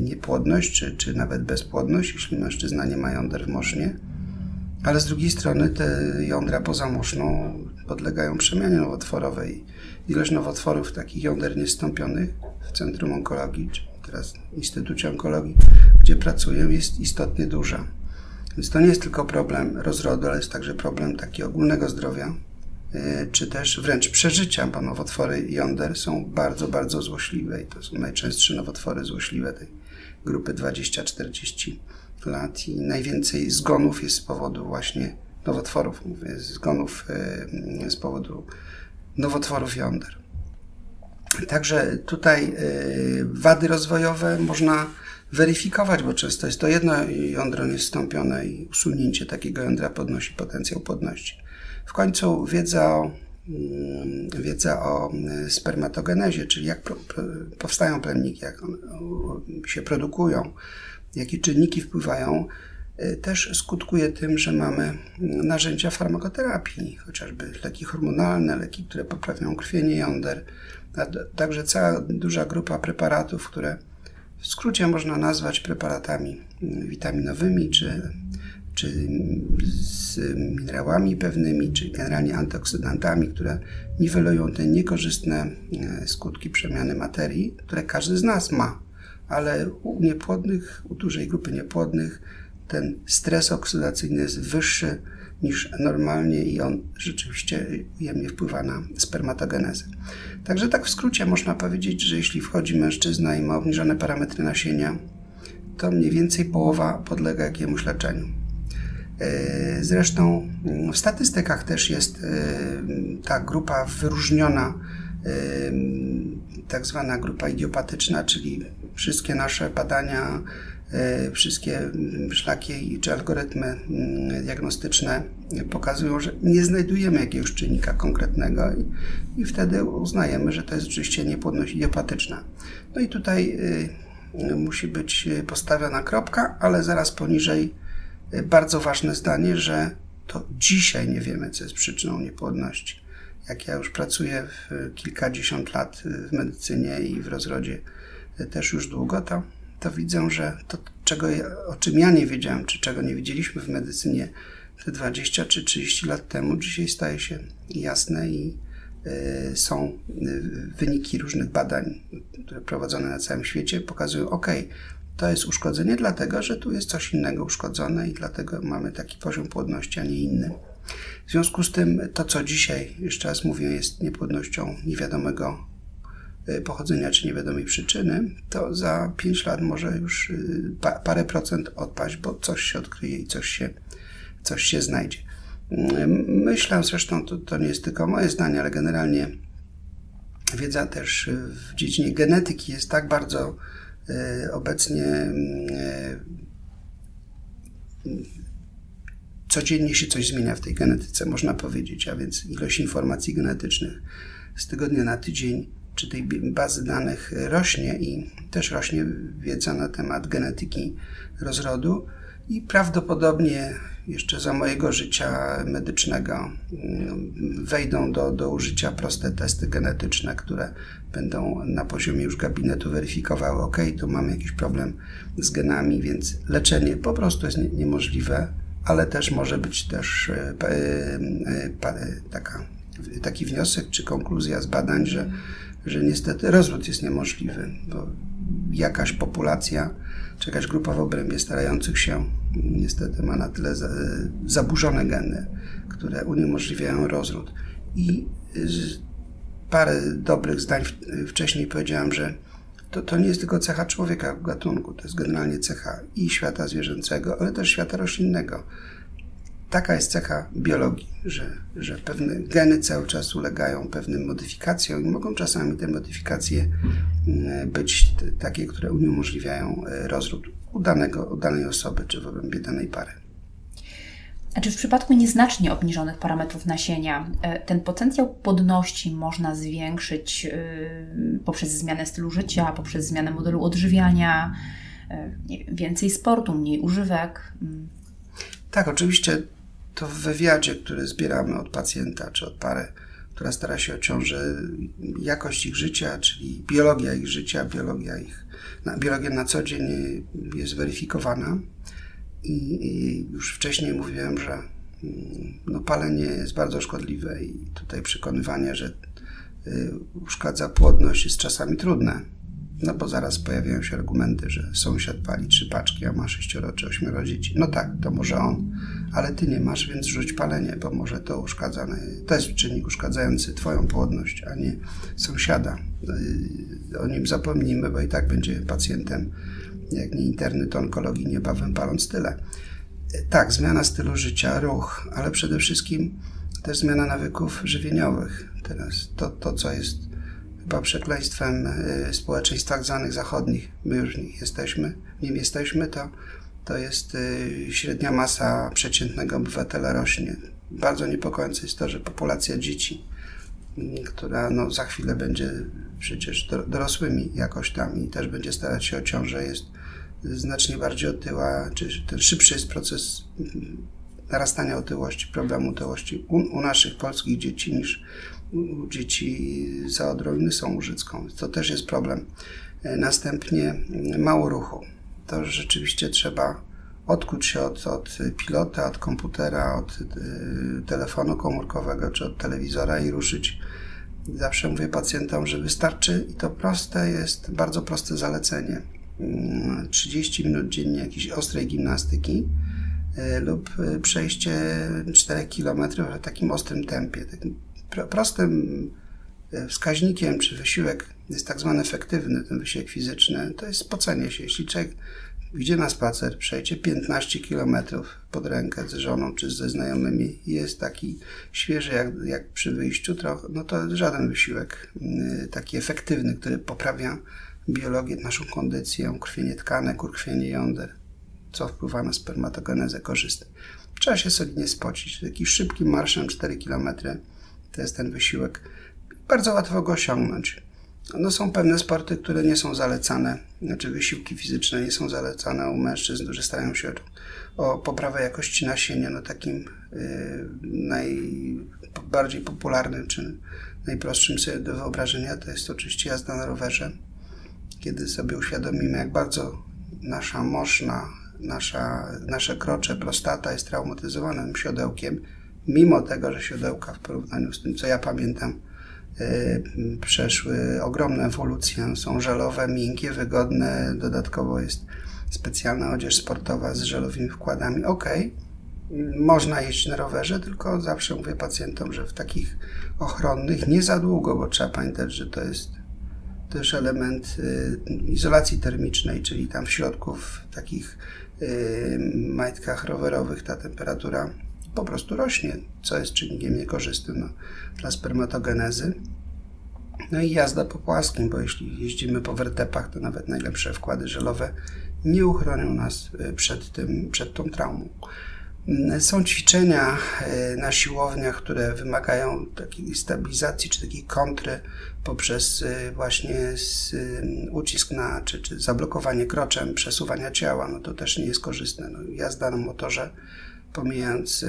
niepłodność, czy, czy nawet bezpłodność, jeśli mężczyzna nie ma jąder w mosznie, ale z drugiej strony te jądra pozamoszną podlegają przemianie nowotworowej. Ilość nowotworów takich jąder niestąpionych w Centrum Onkologii, czy teraz Instytucie Onkologii, gdzie pracuję, jest istotnie duża. Więc to nie jest tylko problem rozrodu, ale jest także problem takiego ogólnego zdrowia, e, czy też wręcz przeżycia, bo nowotwory jąder są bardzo, bardzo złośliwe i to są najczęstsze nowotwory złośliwe tej grupy 20-40 lat i najwięcej zgonów jest z powodu właśnie nowotworów, zgonów e, z powodu nowotworów jąder. Także tutaj e, wady rozwojowe można weryfikować, bo często jest to jedno jądro niestąpione i usunięcie takiego jądra podnosi potencjał płodności. W końcu wiedza o, mm, wiedza o e, spermatogenezie, czyli jak powstają plemniki, jak one się produkują, jakie czynniki wpływają, y, też skutkuje tym, że mamy narzędzia farmakoterapii, chociażby leki hormonalne, leki, które poprawiają krwienie jąder, a także cała duża grupa preparatów, które w skrócie można nazwać preparatami witaminowymi, czy, czy z minerałami pewnymi, czy generalnie antyoksydantami, które niwelują te niekorzystne e, skutki przemiany materii, które każdy z nas ma ale u niepłodnych, u dużej grupy niepłodnych, ten stres oksydacyjny jest wyższy niż normalnie i on rzeczywiście ujemnie wpływa na spermatogenezę. Także tak w skrócie można powiedzieć, że jeśli wchodzi mężczyzna i ma obniżone parametry nasienia, to mniej więcej połowa podlega jakiemuś leczeniu. E, zresztą w statystykach też jest e, ta grupa wyróżniona, tak zwana grupa idiopatyczna, czyli wszystkie nasze badania, e, wszystkie szlaki czy algorytmy mm, diagnostyczne pokazują, że nie znajdujemy jakiegoś czynnika konkretnego i, i wtedy uznajemy, że to jest rzeczywiście niepłodność idiopatyczna. No i tutaj y, musi być postawiona kropka, ale zaraz poniżej bardzo ważne zdanie, że to dzisiaj nie wiemy, co jest przyczyną niepłodności. Jak ja już pracuję w kilkadziesiąt lat w medycynie i w rozrodzie też już długo, to, to widzę, że to, czego, o czym ja nie wiedziałem, czy czego nie widzieliśmy w medycynie te 20 czy 30 lat temu, dzisiaj staje się jasne i są wyniki różnych badań, które prowadzone na całym świecie, pokazują, ok, to jest uszkodzenie dlatego, że tu jest coś innego uszkodzone i dlatego mamy taki poziom płodności, a nie inny. W związku z tym to, co dzisiaj, jeszcze raz mówię, jest niepłodnością niewiadomego y, pochodzenia czy niewiadomej przyczyny, to za 5 lat może już parę procent odpaść, bo coś się odkryje i coś się coś się znajdzie. Myślę zresztą, to, to nie jest tylko moje zdanie, ale generalnie wiedza też w dziedzinie genetyki jest tak bardzo e, obecnie e, codziennie się coś zmienia w tej genetyce, można powiedzieć, a więc ilość informacji genetycznych z tygodnia na tydzień czy tej bazy danych rośnie i też rośnie wiedza na temat genetyki rozrodu i prawdopodobnie jeszcze za mojego życia medycznego mm, wejdą do, do użycia proste testy genetyczne, które będą na poziomie już gabinetu weryfikowały, ok, tu mamy jakiś problem z genami, więc leczenie po prostu jest niemożliwe, ale też może być też e, e, e, taka, taki wniosek czy konkluzja z badań, że, że niestety rozwód jest niemożliwy, bo jakaś populacja czy jakaś grupa w obrębie starających się niestety ma na tyle zaburzone geny, które uniemożliwiają rozród. I parę dobrych zdań wcześniej powiedziałem, że to, to nie jest tylko cecha człowieka w gatunku, to jest generalnie cecha i świata zwierzęcego, ale też świata roślinnego taka jest cecha biologii, że, że pewne geny cały czas ulegają pewnym modyfikacjom i mogą czasami te modyfikacje mm, być takie, które uniemożliwiają e, rozród udanego, udanej osoby czy w obrębie danej pary. A czy w przypadku nieznacznie obniżonych parametrów nasienia e, ten potencjał płodności można zwiększyć e, poprzez zmianę stylu życia, poprzez zmianę modelu odżywiania, więcej sportu, mniej używek? Mm. Tak, oczywiście to w wywiadzie, który zbieramy od pacjenta czy od pary, która stara się o ciążę, jakość ich życia, czyli biologia ich życia, biologia ich, biologia na co dzień jest weryfikowana. I, i już wcześniej mówiłem, że mm, no, palenie jest bardzo szkodliwe i tutaj przekonywanie, że y, uszkadza płodność jest czasami trudne. No bo zaraz pojawiają się argumenty, że sąsiad pali trzy paczki, a ma sześcioro czy ośmioro dzieci. No tak, to może on, ale ty nie masz, więc rzuć palenie, bo może to uszkadza, to jest czynnik uszkadzający twoją płodność, a nie sąsiada. Y, o nim zapomnimy, bo i tak będzie pacjentem, jak nie interny, to onkologii niebawem paląc tyle. Tak, zmiana stylu życia, ruch, ale przede wszystkim też zmiana nawyków żywieniowych. Teraz to, to co jest chyba przekleństwem y, społeczeństw tak zwanych zachodnich, my już jesteśmy, nim jesteśmy, to, to jest y, średnia masa przeciętnego obywatela rośnie. Bardzo niepokojące jest to, że populacja dzieci, która no, za chwilę będzie przecież dorosłymi jakoś tam i też będzie starać się o ciążę, jest znacznie bardziej otyła, czy ten szybszy jest proces mm, narastania otyłości, problemu otyłości u, u naszych polskich dzieci niż dzieci za Odrojny są użycką. To też jest problem. E, następnie mało ruchu. To rzeczywiście trzeba odkuć się od, od pilota, od komputera, od y, telefonu komórkowego czy od telewizora i ruszyć. Zawsze mówię pacjentom, że wystarczy i to proste jest, bardzo proste zalecenie. 30 mm, minut dziennie jakiejś ostrej gimnastyki y, lub przejście 4 km w takim ostrym tempie, takim prostym e, wskaźnikiem, czy wysiłek jest tak zwany efektywny, ten wysiłek fizyczny, to jest spocenie się. Jeśli człowiek idzie na spacer, przejdzie 15 km pod rękę z żoną czy ze znajomymi i jest taki świeży jak, jak przy wyjściu trochę, no to żaden wysiłek mm, taki efektywny, który poprawia biologię, naszą kondycję, krwienie tkanek, ukrwienie jąder, co wpływa na spermatogenezę korzystnie. Trzeba się solidnie spocić. Taki szybkim marszem 4 km to jest ten wysiłek. Bardzo łatwo go osiągnąć. No są pewne sporty, które nie są zalecane, znaczy wysiłki fizyczne nie są zalecane u mężczyzn, którzy starają się o poprawę jakości nasienia. No takim y, najbardziej popularnym czy najprostszym sobie do wyobrażenia to jest oczywiście jazda na rowerze. Kiedy sobie uświadomimy, jak bardzo nasza moszna, nasza, nasze krocze, prostata jest traumatyzowanym siodełkiem, mimo tego, że siodełka w porównaniu z tym, co ja pamiętam, yy, przeszły ogromne ewolucje. Są żelowe, miękkie, wygodne. Dodatkowo jest specjalna odzież sportowa z żelowymi wkładami. Ok, można jeździć na rowerze, tylko zawsze mówię pacjentom, że w takich ochronnych nie za długo, bo trzeba pamiętać, że to jest też element y, izolacji termicznej, czyli tam w środku w takich y, majtkach rowerowych ta temperatura po prostu rośnie, co jest czynnikiem niekorzystnym no, dla spermatogenezy. No i jazda po płaskim, bo jeśli jeździmy po wertepach, to nawet najlepsze wkłady żelowe nie uchronią nas y, przed, tym, przed tą traumą. Są ćwiczenia na siłowniach, które wymagają takiej stabilizacji czy takiej kontry poprzez e, właśnie ucisk na, czy, czy zablokowanie kroczem przesuwania ciała. No to też nie jest korzystne. No, jazda na motorze, pomijając y,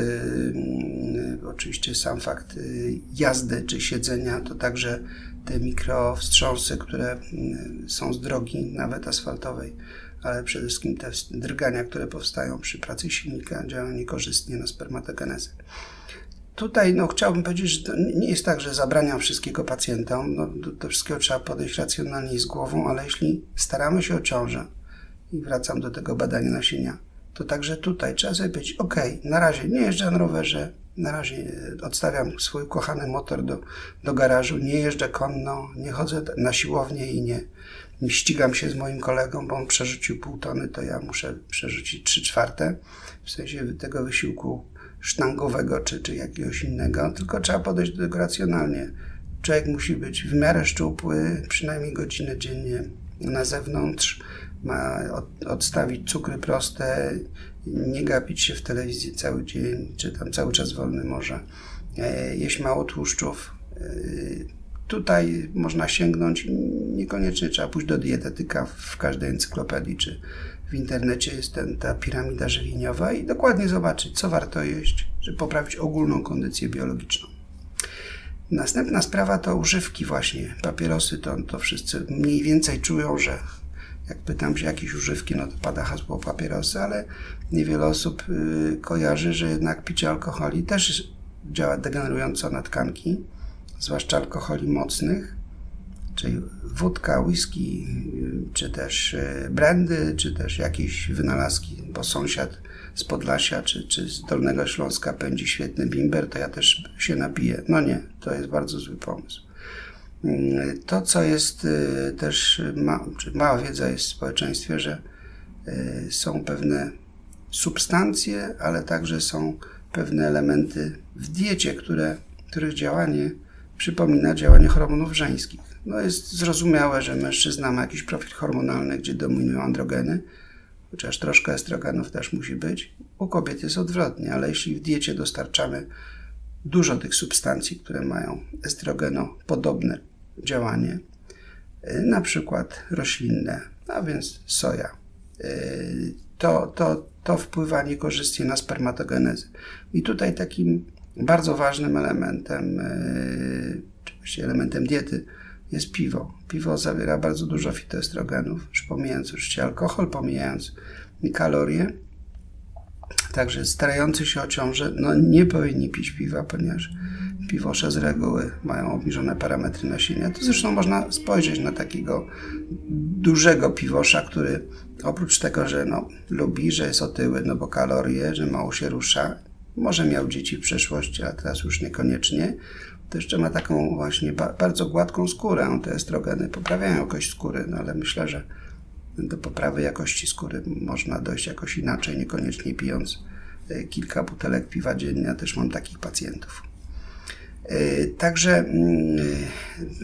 y, oczywiście sam fakt y, jazdy czy siedzenia, to także te mikrowstrząsy, które są z drogi, nawet asfaltowej, ale przede wszystkim te drgania, które powstają przy pracy silnika, działają niekorzystnie na spermatogenezę. Tutaj no, chciałbym powiedzieć, że nie jest tak, że zabraniam wszystkiego pacjentom. No, do, do wszystkiego trzeba podejść racjonalnie i z głową, ale jeśli staramy się o ciążę, i wracam do tego badania nasienia, to także tutaj trzeba sobie powiedzieć, ok, na razie nie jeżdżę na rowerze, na razie odstawiam swój kochany motor do, do garażu, nie jeżdżę konno, nie chodzę na siłownię i nie, ścigam się z moim kolegą, bo on przerzucił pół tony, to ja muszę przerzucić trzy czwarte, w sensie tego wysiłku sztangowego czy, czy jakiegoś innego, tylko trzeba podejść do tego racjonalnie. Człowiek musi być w miarę szczupły, przynajmniej godzinę dziennie na zewnątrz, ma odstawić cukry proste, nie gapić się w telewizji cały dzień, czy tam cały czas wolny może, e, jeść mało tłuszczów, e, Tutaj można sięgnąć, niekoniecznie trzeba pójść do dietetyka w każdej encyklopedii czy w internecie jest ten, ta piramida żywieniowa i dokładnie zobaczyć, co warto jeść, żeby poprawić ogólną kondycję biologiczną. Następna sprawa to używki właśnie. Papierosy to, to wszyscy mniej więcej czują, że jak pytam się jakieś używki, no to pada hasło papierosy, ale niewiele osób y, kojarzy, że jednak picie alkoholi też działa degenerująco na tkanki zwłaszcza alkoholi mocnych, czyli wódka, whisky, czy też e, brandy, czy też jakieś wynalazki, bo sąsiad z Podlasia czy, czy z Dolnego Śląska pędzi świetny bimber, to ja też się napiję. No nie, to jest bardzo zły pomysł. Mm, to, co jest e, też, ma, mała wiedza jest w społeczeństwie, że e, są pewne substancje, ale także są pewne elementy w diecie, które, których działanie przypomina działanie hormonów żeńskich. No jest zrozumiałe, że mężczyzna ma jakiś profil hormonalny, gdzie dominują androgeny, chociaż troszkę estrogenów też musi być. U kobiet jest odwrotnie, ale jeśli w diecie dostarczamy dużo tych substancji, które mają estrogeno-podobne działanie, y, na przykład roślinne, a więc soja, y, to, to, to wpływa niekorzystnie na spermatogenezę. I tutaj takim bardzo ważnym elementem, e, czy elementem diety jest piwo. Piwo zawiera bardzo dużo fitoestrogenów, już pomijając oczywiście alkohol, pomijając kalorie. Także starający się o ciążę no nie powinni pić piwa, ponieważ piwosze z reguły mają obniżone parametry nasienia. To zresztą można spojrzeć na takiego dużego piwosza, który oprócz tego, że no, lubi, że jest otyły, no bo kalorie, że mało się rusza, może miał dzieci w przeszłości, a teraz już niekoniecznie. To jeszcze ma taką właśnie bardzo gładką skórę. Te estrogeny poprawiają jakość skóry, no ale myślę, że do poprawy jakości skóry można dojść jakoś inaczej, niekoniecznie pijąc e, kilka butelek piwa dziennie. Też mam takich pacjentów. E, także mm,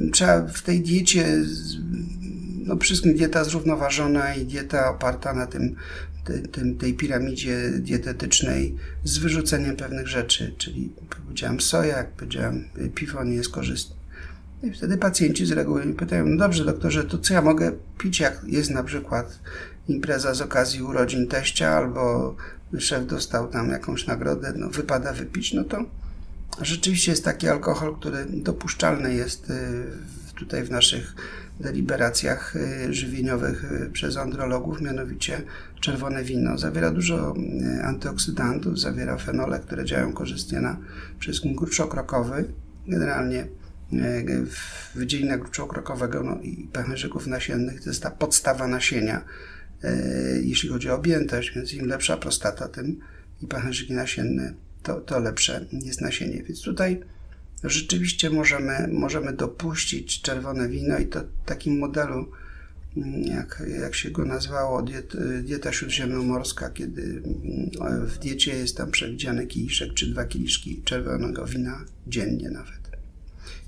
e, trzeba w tej diecie, no wszystkim dieta zrównoważona i dieta oparta na tym tej, piramidzie dietetycznej z wyrzuceniem pewnych rzeczy, czyli powiedziałem soja, jak powiedziałem piwo nie jest korzystne. I wtedy pacjenci z reguły mi pytają, no dobrze doktorze, to co ja mogę pić, jak jest na przykład impreza z okazji urodzin teścia, albo szef dostał tam jakąś nagrodę, no wypada wypić, no to rzeczywiście jest taki alkohol, który dopuszczalny jest y, tutaj w naszych deliberacjach y, żywieniowych y, przez andrologów, mianowicie czerwone wino. Zawiera dużo antyoksydantów, zawiera fenole, które działają korzystnie na wszystkim gruczoł krokowy. Generalnie wydzielina gruczołu krokowego no i pęcherzyków nasiennych to jest ta podstawa nasienia, jeśli chodzi o objętość, więc im lepsza prostata, tym i pęcherzyki nasienne to, to lepsze jest nasienie. Więc tutaj rzeczywiście możemy, możemy dopuścić czerwone wino i to w takim modelu, jak, jak się go nazwało, diet, dieta śródziemnomorska, kiedy w diecie jest tam przewidziany kieliszek czy dwa kieliszki czerwonego wina dziennie nawet.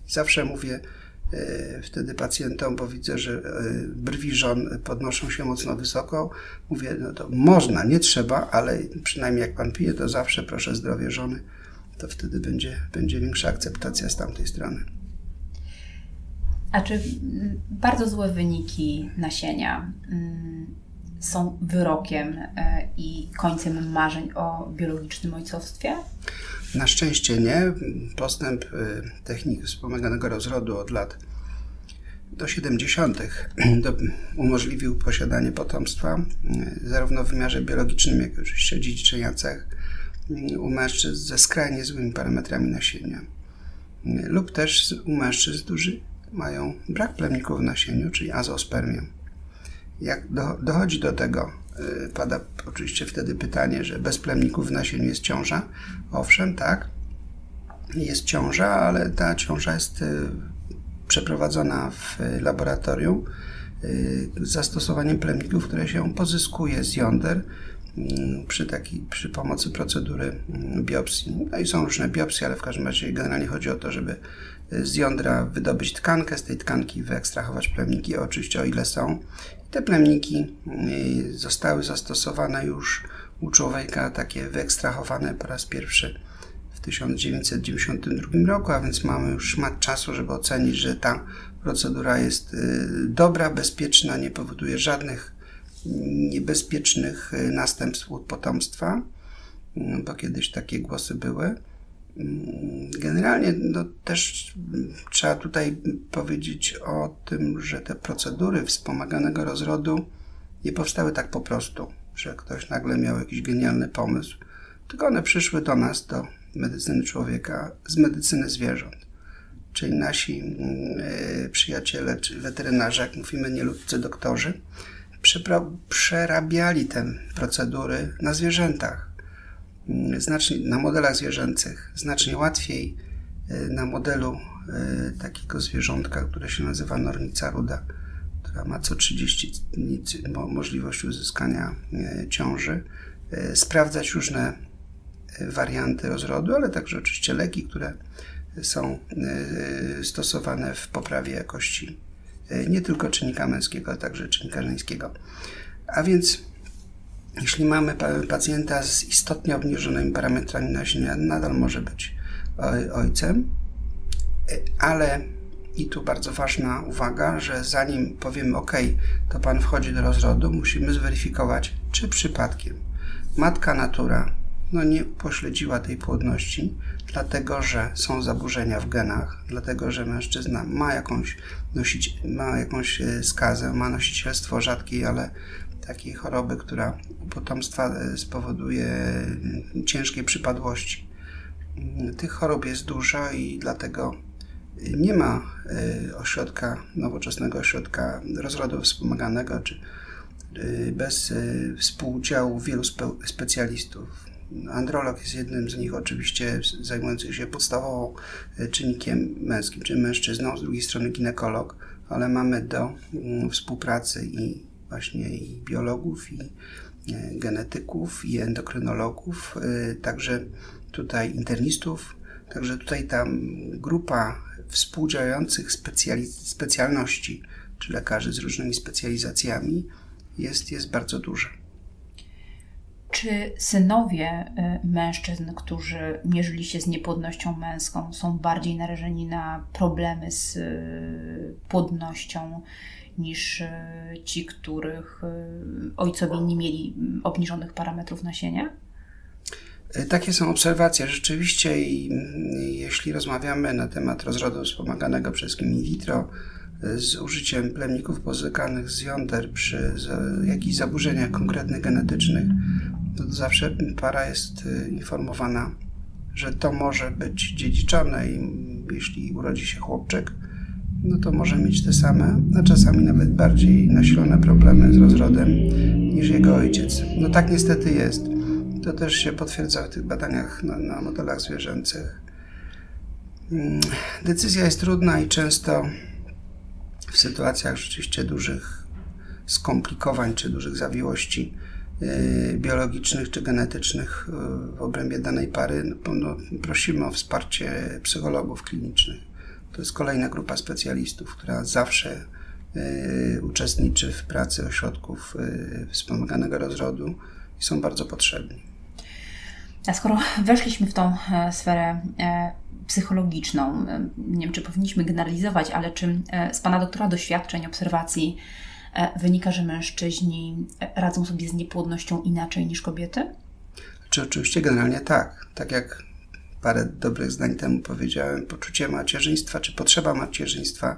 Zawsze mówię, E, wtedy pacjentom, bo widzę, że e, brwi żon podnoszą się mocno wysoko. Mówię, no to można, nie trzeba, ale przynajmniej jak pan pije, to zawsze proszę zdrowie żony. To wtedy będzie, będzie większa akceptacja z tamtej strony. A czy bardzo złe wyniki nasienia mm, są wyrokiem e, i końcem marzeń o biologicznym ojcowstwie? Na szczęście nie. Postęp y, technik wspomaganego rozrodu od lat do 70. umożliwił posiadanie potomstwa y, zarówno w wymiarze biologicznym, jak i oczywiście dziedziczenia cech u mężczyzn ze skrajnie złymi parametrami nasienia lub też u mężczyzn, którzy mają brak plemników w nasieniu, czyli azospermię. Jak do, dochodzi do tego, Y, pada oczywiście wtedy pytanie, że bez plemników w nasieniu jest ciąża. Owszem, tak, jest ciąża, ale ta ciąża jest y, przeprowadzona w laboratorium y, zastosowaniem plemników, które się pozyskuje z jąder przy, taki, przy pomocy procedury biopsji. No i są różne biopsje, ale w każdym razie generalnie chodzi o to, żeby z jądra wydobyć tkankę, z tej tkanki wyekstrahować plemniki, oczywiście o ile są. Te plemniki y, zostały zastosowane już u człowieka, takie wyekstrahowane po raz pierwszy w 1992 roku, a więc mamy już szmat czasu, żeby ocenić, że ta procedura jest y, dobra, bezpieczna, nie powoduje żadnych niebezpiecznych y, następstw potomstwa, bo kiedyś takie głosy były. Generalnie no, też trzeba tutaj powiedzieć o tym, że te procedury wspomaganego rozrodu nie powstały tak po prostu, że ktoś nagle miał jakiś genialny pomysł, tylko one przyszły do nas, do medycyny człowieka, z medycyny zwierząt. Czyli nasi y, przyjaciele, czy weterynarze, jak mówimy nieludzcy doktorzy, przerabiali te procedury na zwierzętach. Znacznie na modelach zwierzęcych, znacznie łatwiej e, na modelu e, takiego zwierzątka, które się nazywa nornica ruda, która ma co 30 dni możliwość uzyskania e, ciąży, sprawdzać różne warianty rozrodu, ale także oczywiście leki, które są stosowane w poprawie jakości nie tylko czynnika męskiego, ale także czynnika żeńskiego. A więc jeśli mamy pacjenta z istotnie obniżonymi parametrami nasienia, nadal może być ojcem, ale i tu bardzo ważna uwaga, że zanim powiemy OK, to pan wchodzi do rozrodu, musimy zweryfikować, czy przypadkiem matka natura no nie upośledziła tej płodności, dlatego że są zaburzenia w genach, dlatego że mężczyzna ma jakąś, nosić, ma jakąś e, skazę, ma nosicielstwo rzadkiej, ale takiej choroby, która u potomstwa e, spowoduje mm, ciężkiej przypadłości. Mm, tych chorób jest dużo i dlatego nie ma e, ośrodka, nowoczesnego ośrodka rozrodu wspomaganego, czy bez współudziału wielu spe specjalistów. Androlog jest jednym z nich, oczywiście zajmujący się podstawową czynnikiem męskim, czyli mężczyzną, z drugiej strony ginekolog, ale mamy do mm, współpracy i właśnie i biologów, i e, genetyków, i endokrynologów, e, także tutaj internistów, także tutaj ta grupa współdziałających specjalności, czy lekarzy z różnymi specjalizacjami jest, jest bardzo duża. Czy synowie y, mężczyzn, którzy mierzyli się z niepłodnością męską, są bardziej narażeni na problemy z y, płodnością niż y, ci, których ojcowie nie mieli mm, obniżonych parametrów nasienia? Takie są obserwacje. Rzeczywiście, i, jeśli rozmawiamy na temat rozrodu wspomaganego przez in vitro, z użyciem plemników pozykanych z jąder przy jakichś zaburzeniach konkretnych genetycznych, to zawsze para jest y, informowana, że to może być dziedziczone i jeśli urodzi się chłopczyk, no to może mieć te same, a czasami nawet bardziej nasilone problemy z rozrodem niż jego ojciec. No tak niestety jest. To też się potwierdza w tych badaniach na, na modelach zwierzęcych. Mm, decyzja jest trudna i często w sytuacjach rzeczywiście dużych skomplikowań czy dużych zawiłości biologicznych czy genetycznych y, w obrębie danej pary, no, no, prosimy o wsparcie psychologów klinicznych. To jest kolejna grupa specjalistów, która zawsze y, uczestniczy w pracy ośrodków wspomaganego rozrodu i są bardzo potrzebni. A skoro weszliśmy w tą e, sferę e, psychologiczną. Nie wiem, czy powinniśmy generalizować, ale czy e, z Pana doktora doświadczeń, obserwacji e, wynika, że mężczyźni e, radzą sobie z niepłodnością inaczej niż kobiety? Czy oczywiście generalnie tak. Tak jak parę dobrych zdań temu powiedziałem, poczucie macierzyństwa czy potrzeba macierzyństwa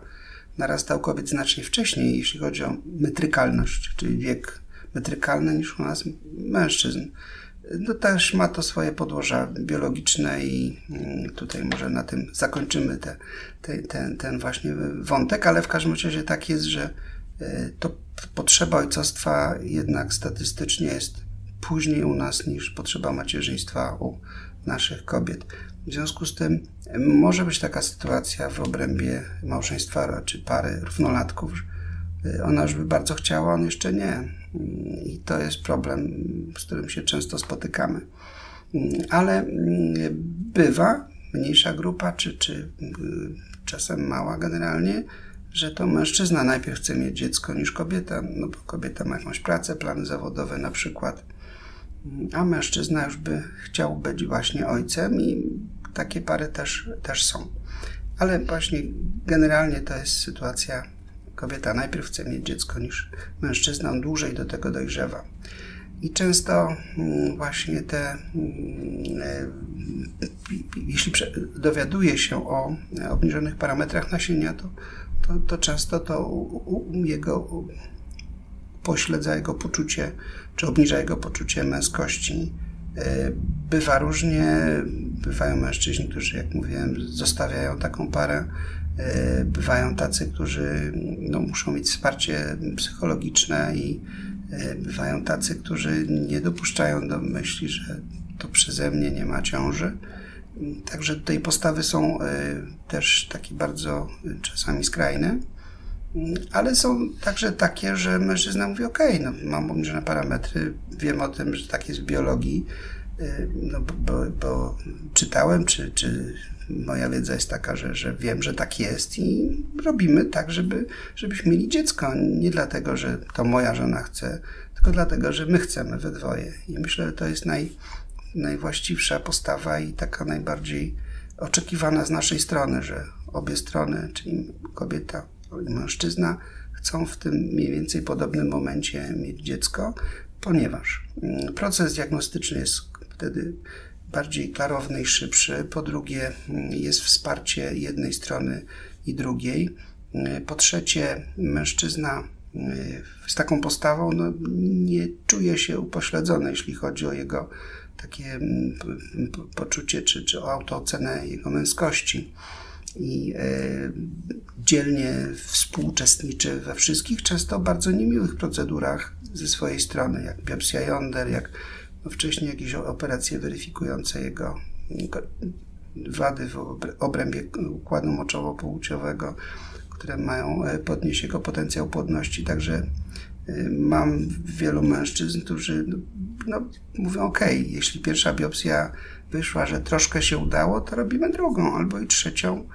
narasta u kobiet znacznie wcześniej, jeśli chodzi o metrykalność, czyli wiek metrykalny niż u nas mężczyzn no też ma to swoje podłoża biologiczne i mm, tutaj może na tym zakończymy te, te, ten, ten właśnie wątek, ale w każdym razie tak jest, że e, to potrzeba ojcostwa jednak statystycznie jest później u nas niż potrzeba macierzyństwa u naszych kobiet. W związku z tym może być taka sytuacja w obrębie małżeństwa czy pary równolatków, Y, ona już by bardzo chciała, on jeszcze nie. Y, I to jest problem, z którym się często spotykamy. Y, ale bywa mniejsza grupa, czy, czy czasem mała generalnie, że to mężczyzna najpierw chce mieć dziecko niż kobieta, no bo kobieta ma jakąś pracę, plany zawodowe na przykład, a mężczyzna już by chciał być właśnie ojcem i takie pary też, też są. Ale właśnie generalnie to jest sytuacja Kobieta najpierw chce mieć dziecko niż mężczyzna, on dłużej do tego dojrzewa. I często mm, właśnie te, mm, e, jeśli dowiaduje się o obniżonych parametrach nasienia, to, to, to często to jego pośledza jego poczucie, czy obniża jego poczucie męskości. E, bywa różnie, bywają mężczyźni, którzy, jak mówiłem, zostawiają taką parę E, bywają tacy, którzy no, muszą mieć wsparcie psychologiczne i e, bywają tacy, którzy nie dopuszczają do myśli, że to przeze mnie nie ma ciąży. Także tutaj postawy są e, też takie bardzo czasami skrajne, ale są także takie, że mężczyzna mówi: OK, no, mam obniżone parametry, wiem o tym, że tak jest w biologii, no, bo, bo czytałem, czy, czy moja wiedza jest taka, że, że wiem, że tak jest i robimy tak, żeby, żebyśmy mieli dziecko. Nie dlatego, że to moja żona chce, tylko dlatego, że my chcemy we dwoje. I myślę, że to jest naj, najwłaściwsza postawa i taka najbardziej oczekiwana z naszej strony, że obie strony, czyli kobieta i mężczyzna, chcą w tym mniej więcej podobnym momencie mieć dziecko, ponieważ mm, proces diagnostyczny jest wtedy bardziej klarowny i szybszy. Po drugie, jest wsparcie jednej strony i drugiej. Po trzecie, mężczyzna z taką postawą no, nie czuje się upośledzony, jeśli chodzi o jego takie mm, poczucie czy, czy autoocenę jego męskości. I e, dzielnie współuczestniczy we wszystkich, często bardzo niemiłych procedurach ze swojej strony, jak biopsja jąder, jak no wcześniej jakieś operacje weryfikujące jego wady w obrębie układu moczowo-płciowego, które mają e, podnieść jego potencjał płodności. Także mam wielu mężczyzn, którzy no, no, mówią: OK, jeśli pierwsza biopsja wyszła, że troszkę się udało, to robimy drugą albo i trzecią,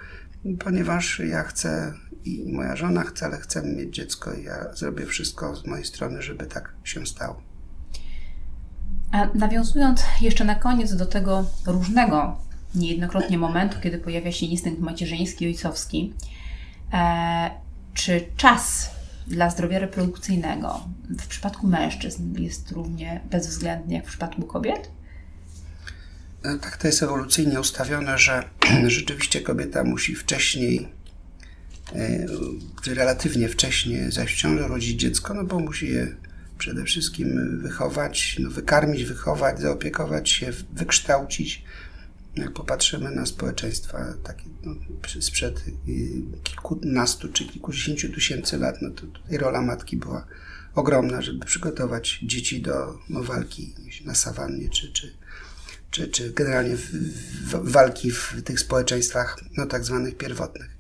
ponieważ ja chcę i moja żona chce, ale chcemy mieć dziecko i ja zrobię wszystko z mojej strony, żeby tak się stało. A nawiązując jeszcze na koniec do tego różnego niejednokrotnie momentu, kiedy pojawia się instynkt macierzyński, ojcowski, e, czy czas dla zdrowia reprodukcyjnego w przypadku mężczyzn jest równie bezwzględny jak w przypadku kobiet? E, tak to jest ewolucyjnie ustawione, że rzeczywiście kobieta musi wcześniej, e, czy relatywnie wcześniej zajść w rodzić dziecko, no bo musi je przede wszystkim wychować, no wykarmić, wychować, zaopiekować się, wykształcić. Jak popatrzymy na społeczeństwa takie no, sprzed y, kilkunastu czy kilkudziesięciu tysięcy lat, no to tutaj rola matki była ogromna, żeby przygotować dzieci do no, walki na sawannie czy, czy, czy, czy generalnie w, w, walki w tych społeczeństwach no, tak zwanych pierwotnych.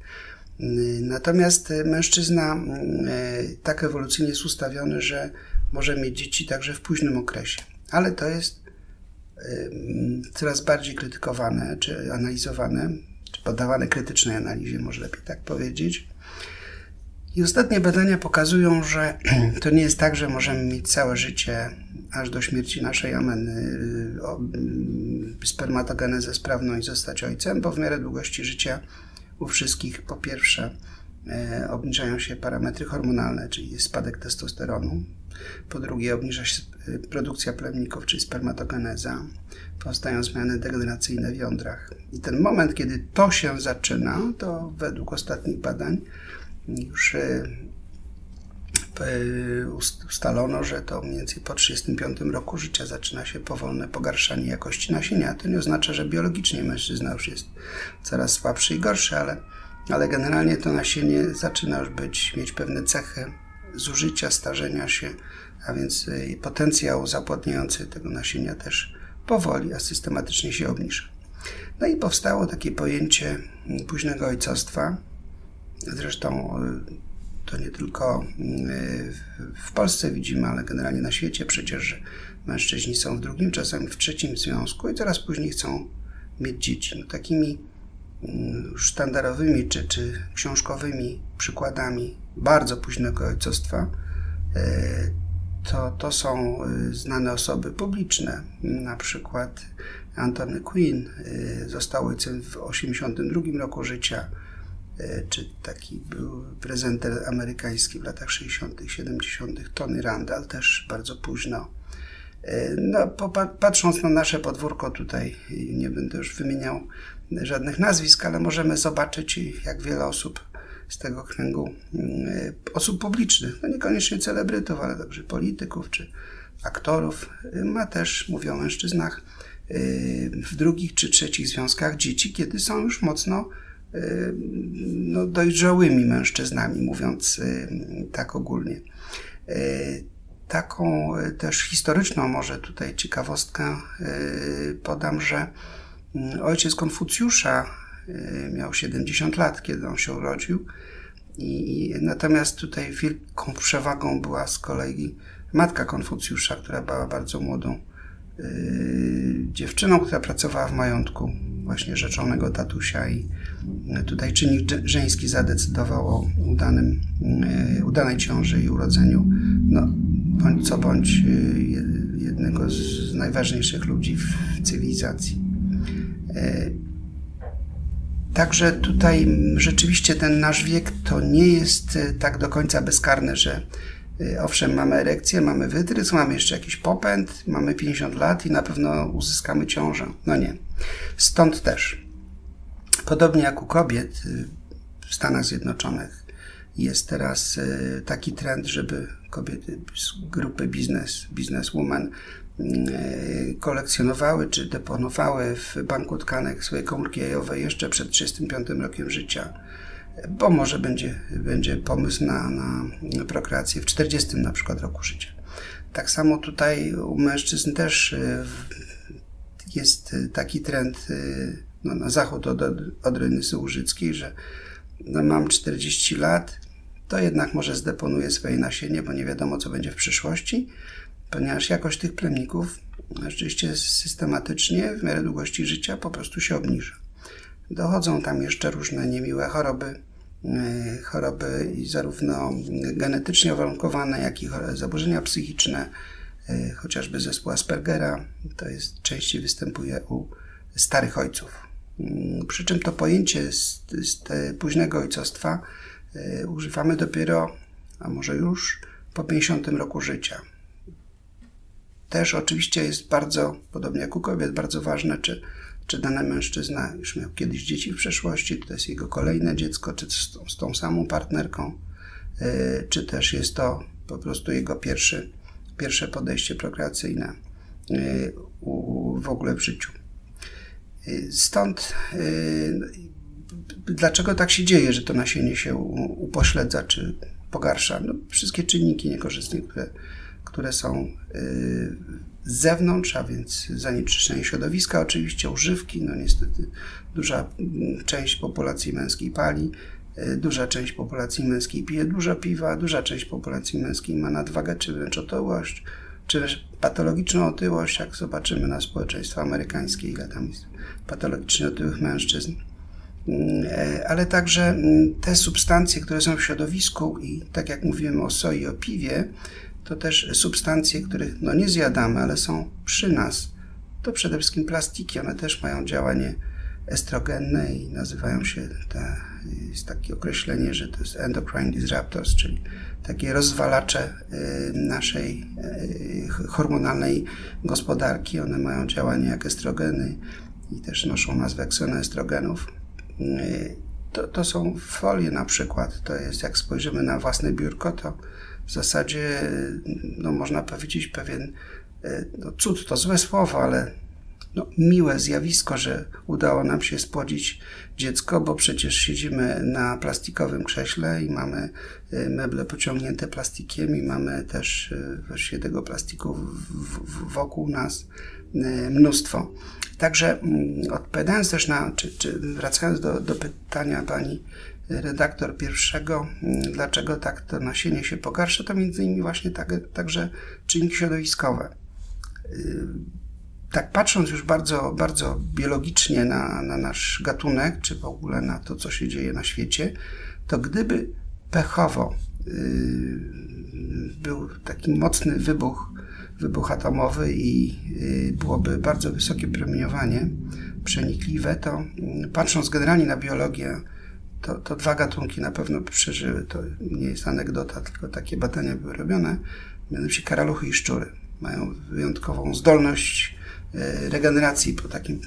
Y, natomiast mężczyzna y, tak ewolucyjnie jest ustawiony, że może mieć dzieci także w późnym okresie. Ale to jest coraz bardziej krytykowane, czy analizowane, czy poddawane krytycznej analizie, może lepiej tak powiedzieć. I ostatnie badania pokazują, że to nie jest tak, że możemy mieć całe życie, aż do śmierci naszej ameny, y, spermatogenezę sprawną i zostać ojcem, bo w miarę długości życia u wszystkich po pierwsze obniżają się parametry hormonalne, czyli jest spadek testosteronu, po drugie, obniża się y, produkcja plemników, czyli spermatogeneza. Powstają zmiany degeneracyjne w jądrach. I ten moment, kiedy to się zaczyna, to według ostatnich badań już y, ustalono, że to mniej więcej po 35 roku życia zaczyna się powolne pogarszanie jakości nasienia. To nie oznacza, że biologicznie mężczyzna już jest coraz słabszy i gorszy, ale, ale generalnie to nasienie zaczyna już być, mieć pewne cechy zużycia, starzenia się, a więc y, potencjał zapłodniający tego nasienia też powoli, a systematycznie się obniża. No i powstało takie pojęcie późnego ojcostwa. Zresztą y, to nie tylko y, w Polsce widzimy, ale generalnie na świecie przecież, że mężczyźni są w drugim, czasami w trzecim związku i coraz później chcą mieć dzieci. No, takimi sztandarowymi czy, czy książkowymi przykładami bardzo późnego ojcostwa, e, to, to są e, znane osoby publiczne. Na przykład Anthony Quinn e, został ojcem w 1982 roku życia, czy taki był prezenter amerykański w latach 60., 70., Tony Randall też bardzo późno. No, patrząc na nasze podwórko tutaj, nie będę już wymieniał żadnych nazwisk, ale możemy zobaczyć, jak wiele osób z tego kręgu mm, osób publicznych, no niekoniecznie celebrytów, ale także polityków czy aktorów, y, ma też, mówią o mężczyznach, y, w drugich czy trzecich związkach dzieci, kiedy są już mocno y, no, dojrzałymi mężczyznami, mówiąc tak ogólnie. Taką też historyczną może tutaj ciekawostkę podam, że ojciec Konfucjusza Y, miał 70 lat, kiedy on się urodził. I, natomiast tutaj wielką przewagą była z kolei matka Konfucjusza, która była bardzo młodą yy, dziewczyną, która pracowała w majątku właśnie rzeczonego tatusia i tutaj czynnik żeński zadecydował o udanym, yy, udanej ciąży i urodzeniu, no, bądź co bądź yy, jednego z najważniejszych ludzi w cywilizacji. Yy, Także tutaj rzeczywiście ten nasz wiek to nie jest e, tak do końca bezkarny, że e, owszem, mamy erekcję, mamy wytrysk, mamy jeszcze jakiś popęd, mamy 50 lat i na pewno uzyskamy ciążę. No nie. Stąd też, podobnie jak u kobiet e, w Stanach Zjednoczonych, jest teraz taki trend, żeby kobiety z grupy biznes, bizneswoman E, kolekcjonowały czy deponowały w banku tkanek swoje komórki jajowe jeszcze przed 35 rokiem życia, bo może będzie, będzie pomysł na, na prokreację w 40 na przykład roku życia. Tak samo tutaj u mężczyzn też e, jest taki trend e, no, na zachód od, od Rynysy Łużyckiej, że no, mam 40 lat, to jednak może zdeponuję swoje nasienie, bo nie wiadomo, co będzie w przyszłości ponieważ jakość tych plemników rzeczywiście systematycznie w miarę długości życia po prostu się obniża. Dochodzą tam jeszcze różne niemiłe choroby, e, choroby zarówno genetycznie uwarunkowane, jak i zaburzenia psychiczne, chociażby zespół Aspergera, to jest częściej występuje u starych ojców. Mm, przy czym to pojęcie z, z późnego ojcostwa używamy dopiero, a może już po 50 roku życia. Też oczywiście jest bardzo, podobnie jak u kobiet, bardzo ważne, czy, czy dany mężczyzna już miał kiedyś dzieci w przeszłości, to jest jego kolejne dziecko, czy z tą, z tą samą partnerką, yy, czy też jest to po prostu jego pierwszy, pierwsze podejście prokreacyjne u, w ogóle w życiu. Yy, stąd dlaczego tak się dzieje, że to nasienie się upośledza czy pogarsza? No, wszystkie czynniki niekorzystne, które które są y, z zewnątrz, a więc zanieczyszczenie środowiska, oczywiście używki, no niestety duża część populacji męskiej pali, y, duża część populacji męskiej pije dużo piwa, duża część populacji męskiej ma nadwagę czy wręcz otyłość, czy też patologiczną otyłość, jak zobaczymy na społeczeństwo amerykańskie, ile tam jest patologicznie otyłych mężczyzn. Mm, e, ale także mm, te substancje, które są w środowisku i tak jak mówiłem o soi, o piwie, to też substancje, których no nie zjadamy, ale są przy nas. To przede wszystkim plastiki, one też mają działanie estrogenne i nazywają się, te, jest takie określenie, że to jest endocrine disruptors, czyli takie rozwalacze y, naszej y, hormonalnej gospodarki. One mają działanie jak estrogeny i też noszą nazwę ksenoestrogenów. Y, to, to są folie na przykład. To jest, jak spojrzymy na własne biurko, to w zasadzie, no można powiedzieć, pewien e, no cud to złe słowo, ale no, miłe zjawisko, że udało nam się spłodzić dziecko, bo przecież siedzimy na plastikowym krześle i mamy e, meble pociągnięte plastikiem i mamy też e, właściwie tego plastiku wokół nas mnóstwo. Także mm, odpowiadając też na, czy, czy wracając do, do pytania pani redaktor pierwszego, mm, dlaczego tak to nasienie się pogarsza, to między innymi właśnie tak, także czynniki środowiskowe. Y, tak patrząc już bardzo, bardzo biologicznie na, na nasz gatunek, czy w ogóle na to, co się dzieje na świecie, to gdyby pechowo yy, był taki mocny wybuch, wybuch atomowy i yy, byłoby bardzo wysokie promieniowanie przenikliwe, to yy, patrząc generalnie na biologię, to, to dwa gatunki na pewno przeżyły. To nie jest anegdota, tylko takie badania były robione. Mianowicie karaluchy i szczury. Mają wyjątkową zdolność e, regeneracji po takim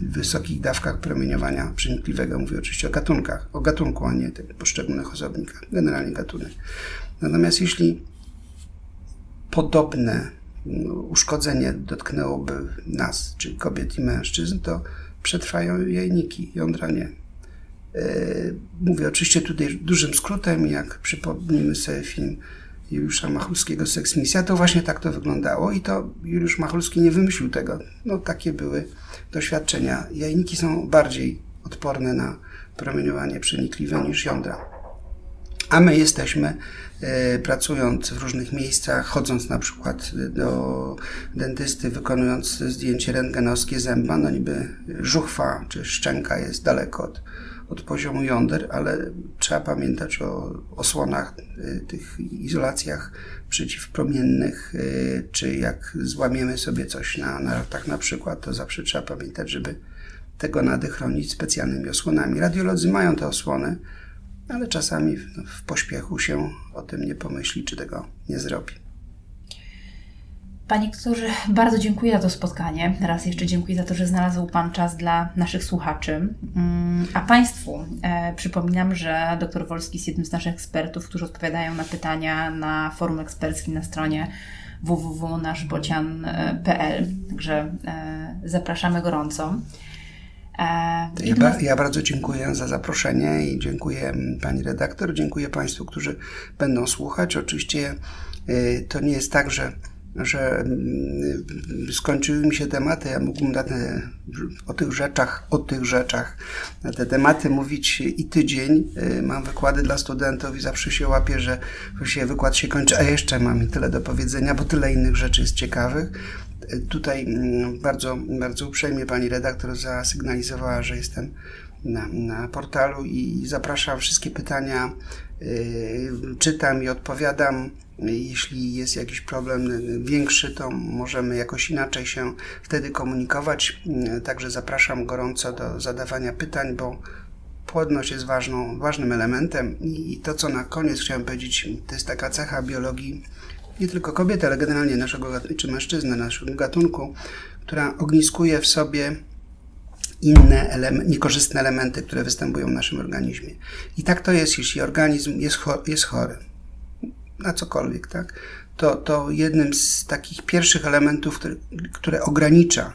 wysokich dawkach promieniowania przenikliwego. Mówię oczywiście o gatunkach, o gatunku, a nie tych poszczególnych osobnikach. Generalnie gatunek. Natomiast jeśli podobne no, uszkodzenie dotknęłoby nas, czyli kobiet i mężczyzn, to przetrwają jajniki, jądra nie. E, mówię oczywiście tutaj dużym skrótem, jak przypomnimy sobie film Juliusza Machulskiego Seks Misja, to właśnie tak to wyglądało i to Juliusz Machulski nie wymyślił tego. No takie były doświadczenia. Jajniki są bardziej odporne na promieniowanie przenikliwe niż jądra. A my jesteśmy, e, pracując w różnych miejscach, chodząc na przykład do dentysty, wykonując zdjęcie rentgenowskie zęba, no niby żuchwa czy szczęka jest daleko od od poziomu jąder, ale trzeba pamiętać o osłonach, y, tych izolacjach przeciwpromiennych, y, czy jak złamiemy sobie coś na nartach na przykład, to zawsze trzeba pamiętać, żeby tego nady chronić specjalnymi osłonami. Radiolodzy mają te osłony, ale czasami w, w pośpiechu się o tym nie pomyśli, czy tego nie zrobi. Panie doktorze, bardzo dziękuję za to spotkanie. Raz jeszcze dziękuję za to, że znalazł Pan czas dla naszych słuchaczy. Mm, a Państwu e, przypominam, że dr Wolski jest jednym z naszych ekspertów, którzy odpowiadają na pytania na forum eksperckim na stronie www.naszbocian.pl. Także e, zapraszamy gorąco. E, ja, ba, ja, bardzo dziękuję za zaproszenie i dziękuję Pani redaktor, dziękuję Państwu, którzy będą słuchać. Oczywiście e, to nie jest tak, że że mm, skończyły mi się tematy, ja mógłbym na te, o tych rzeczach, o tych rzeczach, na te tematy mówić i tydzień. Y, mam wykłady dla studentów i zawsze się łapię, że właściwie wykład się kończy, a jeszcze mam tyle do powiedzenia, bo tyle innych rzeczy jest ciekawych. Y, tutaj mm, bardzo, bardzo uprzejmie pani redaktor zasygnalizowała, że jestem na, na portalu i zapraszam wszystkie pytania, yy, czytam i odpowiadam Jeśli jest jakiś problem większy, to możemy jakoś inaczej się wtedy komunikować. Także zapraszam gorąco do zadawania pytań, bo płodność jest ważną, ważnym elementem i to, co na koniec chciałem powiedzieć, to jest taka cecha biologii nie tylko kobiety, ale generalnie naszego, czy mężczyzny, naszego gatunku, która ogniskuje w sobie inne elementy, niekorzystne elementy, które występują w naszym organizmie. I tak to jest, jeśli organizm jest, jest chory, na cokolwiek, tak? To, to jednym z takich pierwszych elementów, które, które ogranicza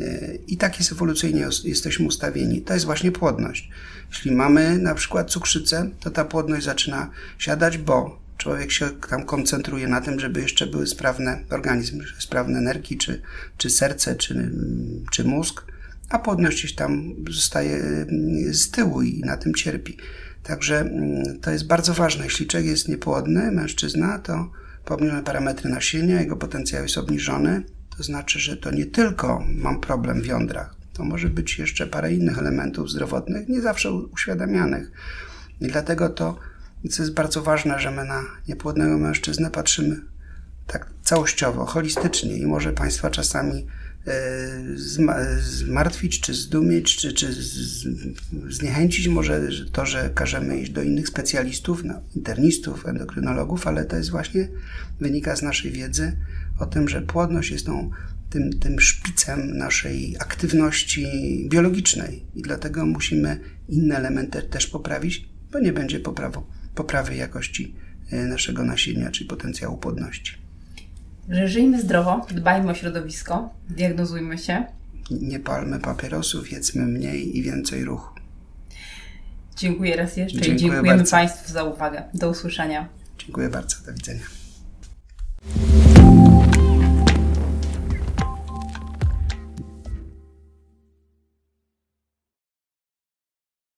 e, i tak jest ewolucyjnie jesteśmy ustawieni. To jest właśnie płodność. Jeśli mamy na przykład cukrzycę, to ta płodność zaczyna siadać, bo człowiek się tam koncentruje na tym, żeby jeszcze były sprawne organizm, sprawne nerki, czy, czy serce, czy, czy mózg, a płodność gdzieś tam zostaje mm, z tyłu i na tym cierpi. Także mm, to jest bardzo ważne. Jeśli człowiek jest niepłodny, mężczyzna, to obniżone parametry nasienia, jego potencjał jest obniżony. To znaczy, że to nie tylko mam problem w jądrach, to może być jeszcze parę innych elementów zdrowotnych, nie zawsze uświadamianych. I dlatego to, co jest bardzo ważne, że my na niepłodnego mężczyznę patrzymy tak całościowo, holistycznie i może Państwa czasami zmartwić, czy zdumieć, czy, czy zniechęcić może to, że każemy iść do innych specjalistów, no, internistów, endokrynologów, ale to jest właśnie, wynika z naszej wiedzy o tym, że płodność jest tą, tym, tym szpicem naszej aktywności biologicznej. I dlatego musimy inne elementy też poprawić, bo nie będzie poprawy, jakości e, naszego nasienia, czyli potencjału płodności że żyjmy zdrowo, dbajmy o środowisko, diagnozujmy się. Nie palmy papierosów, jedzmy mniej i więcej ruchu. Dziękuję raz jeszcze Dziękuję i dziękujemy bardzo. Państwu za uwagę. Do usłyszenia. Dziękuję bardzo. Do widzenia.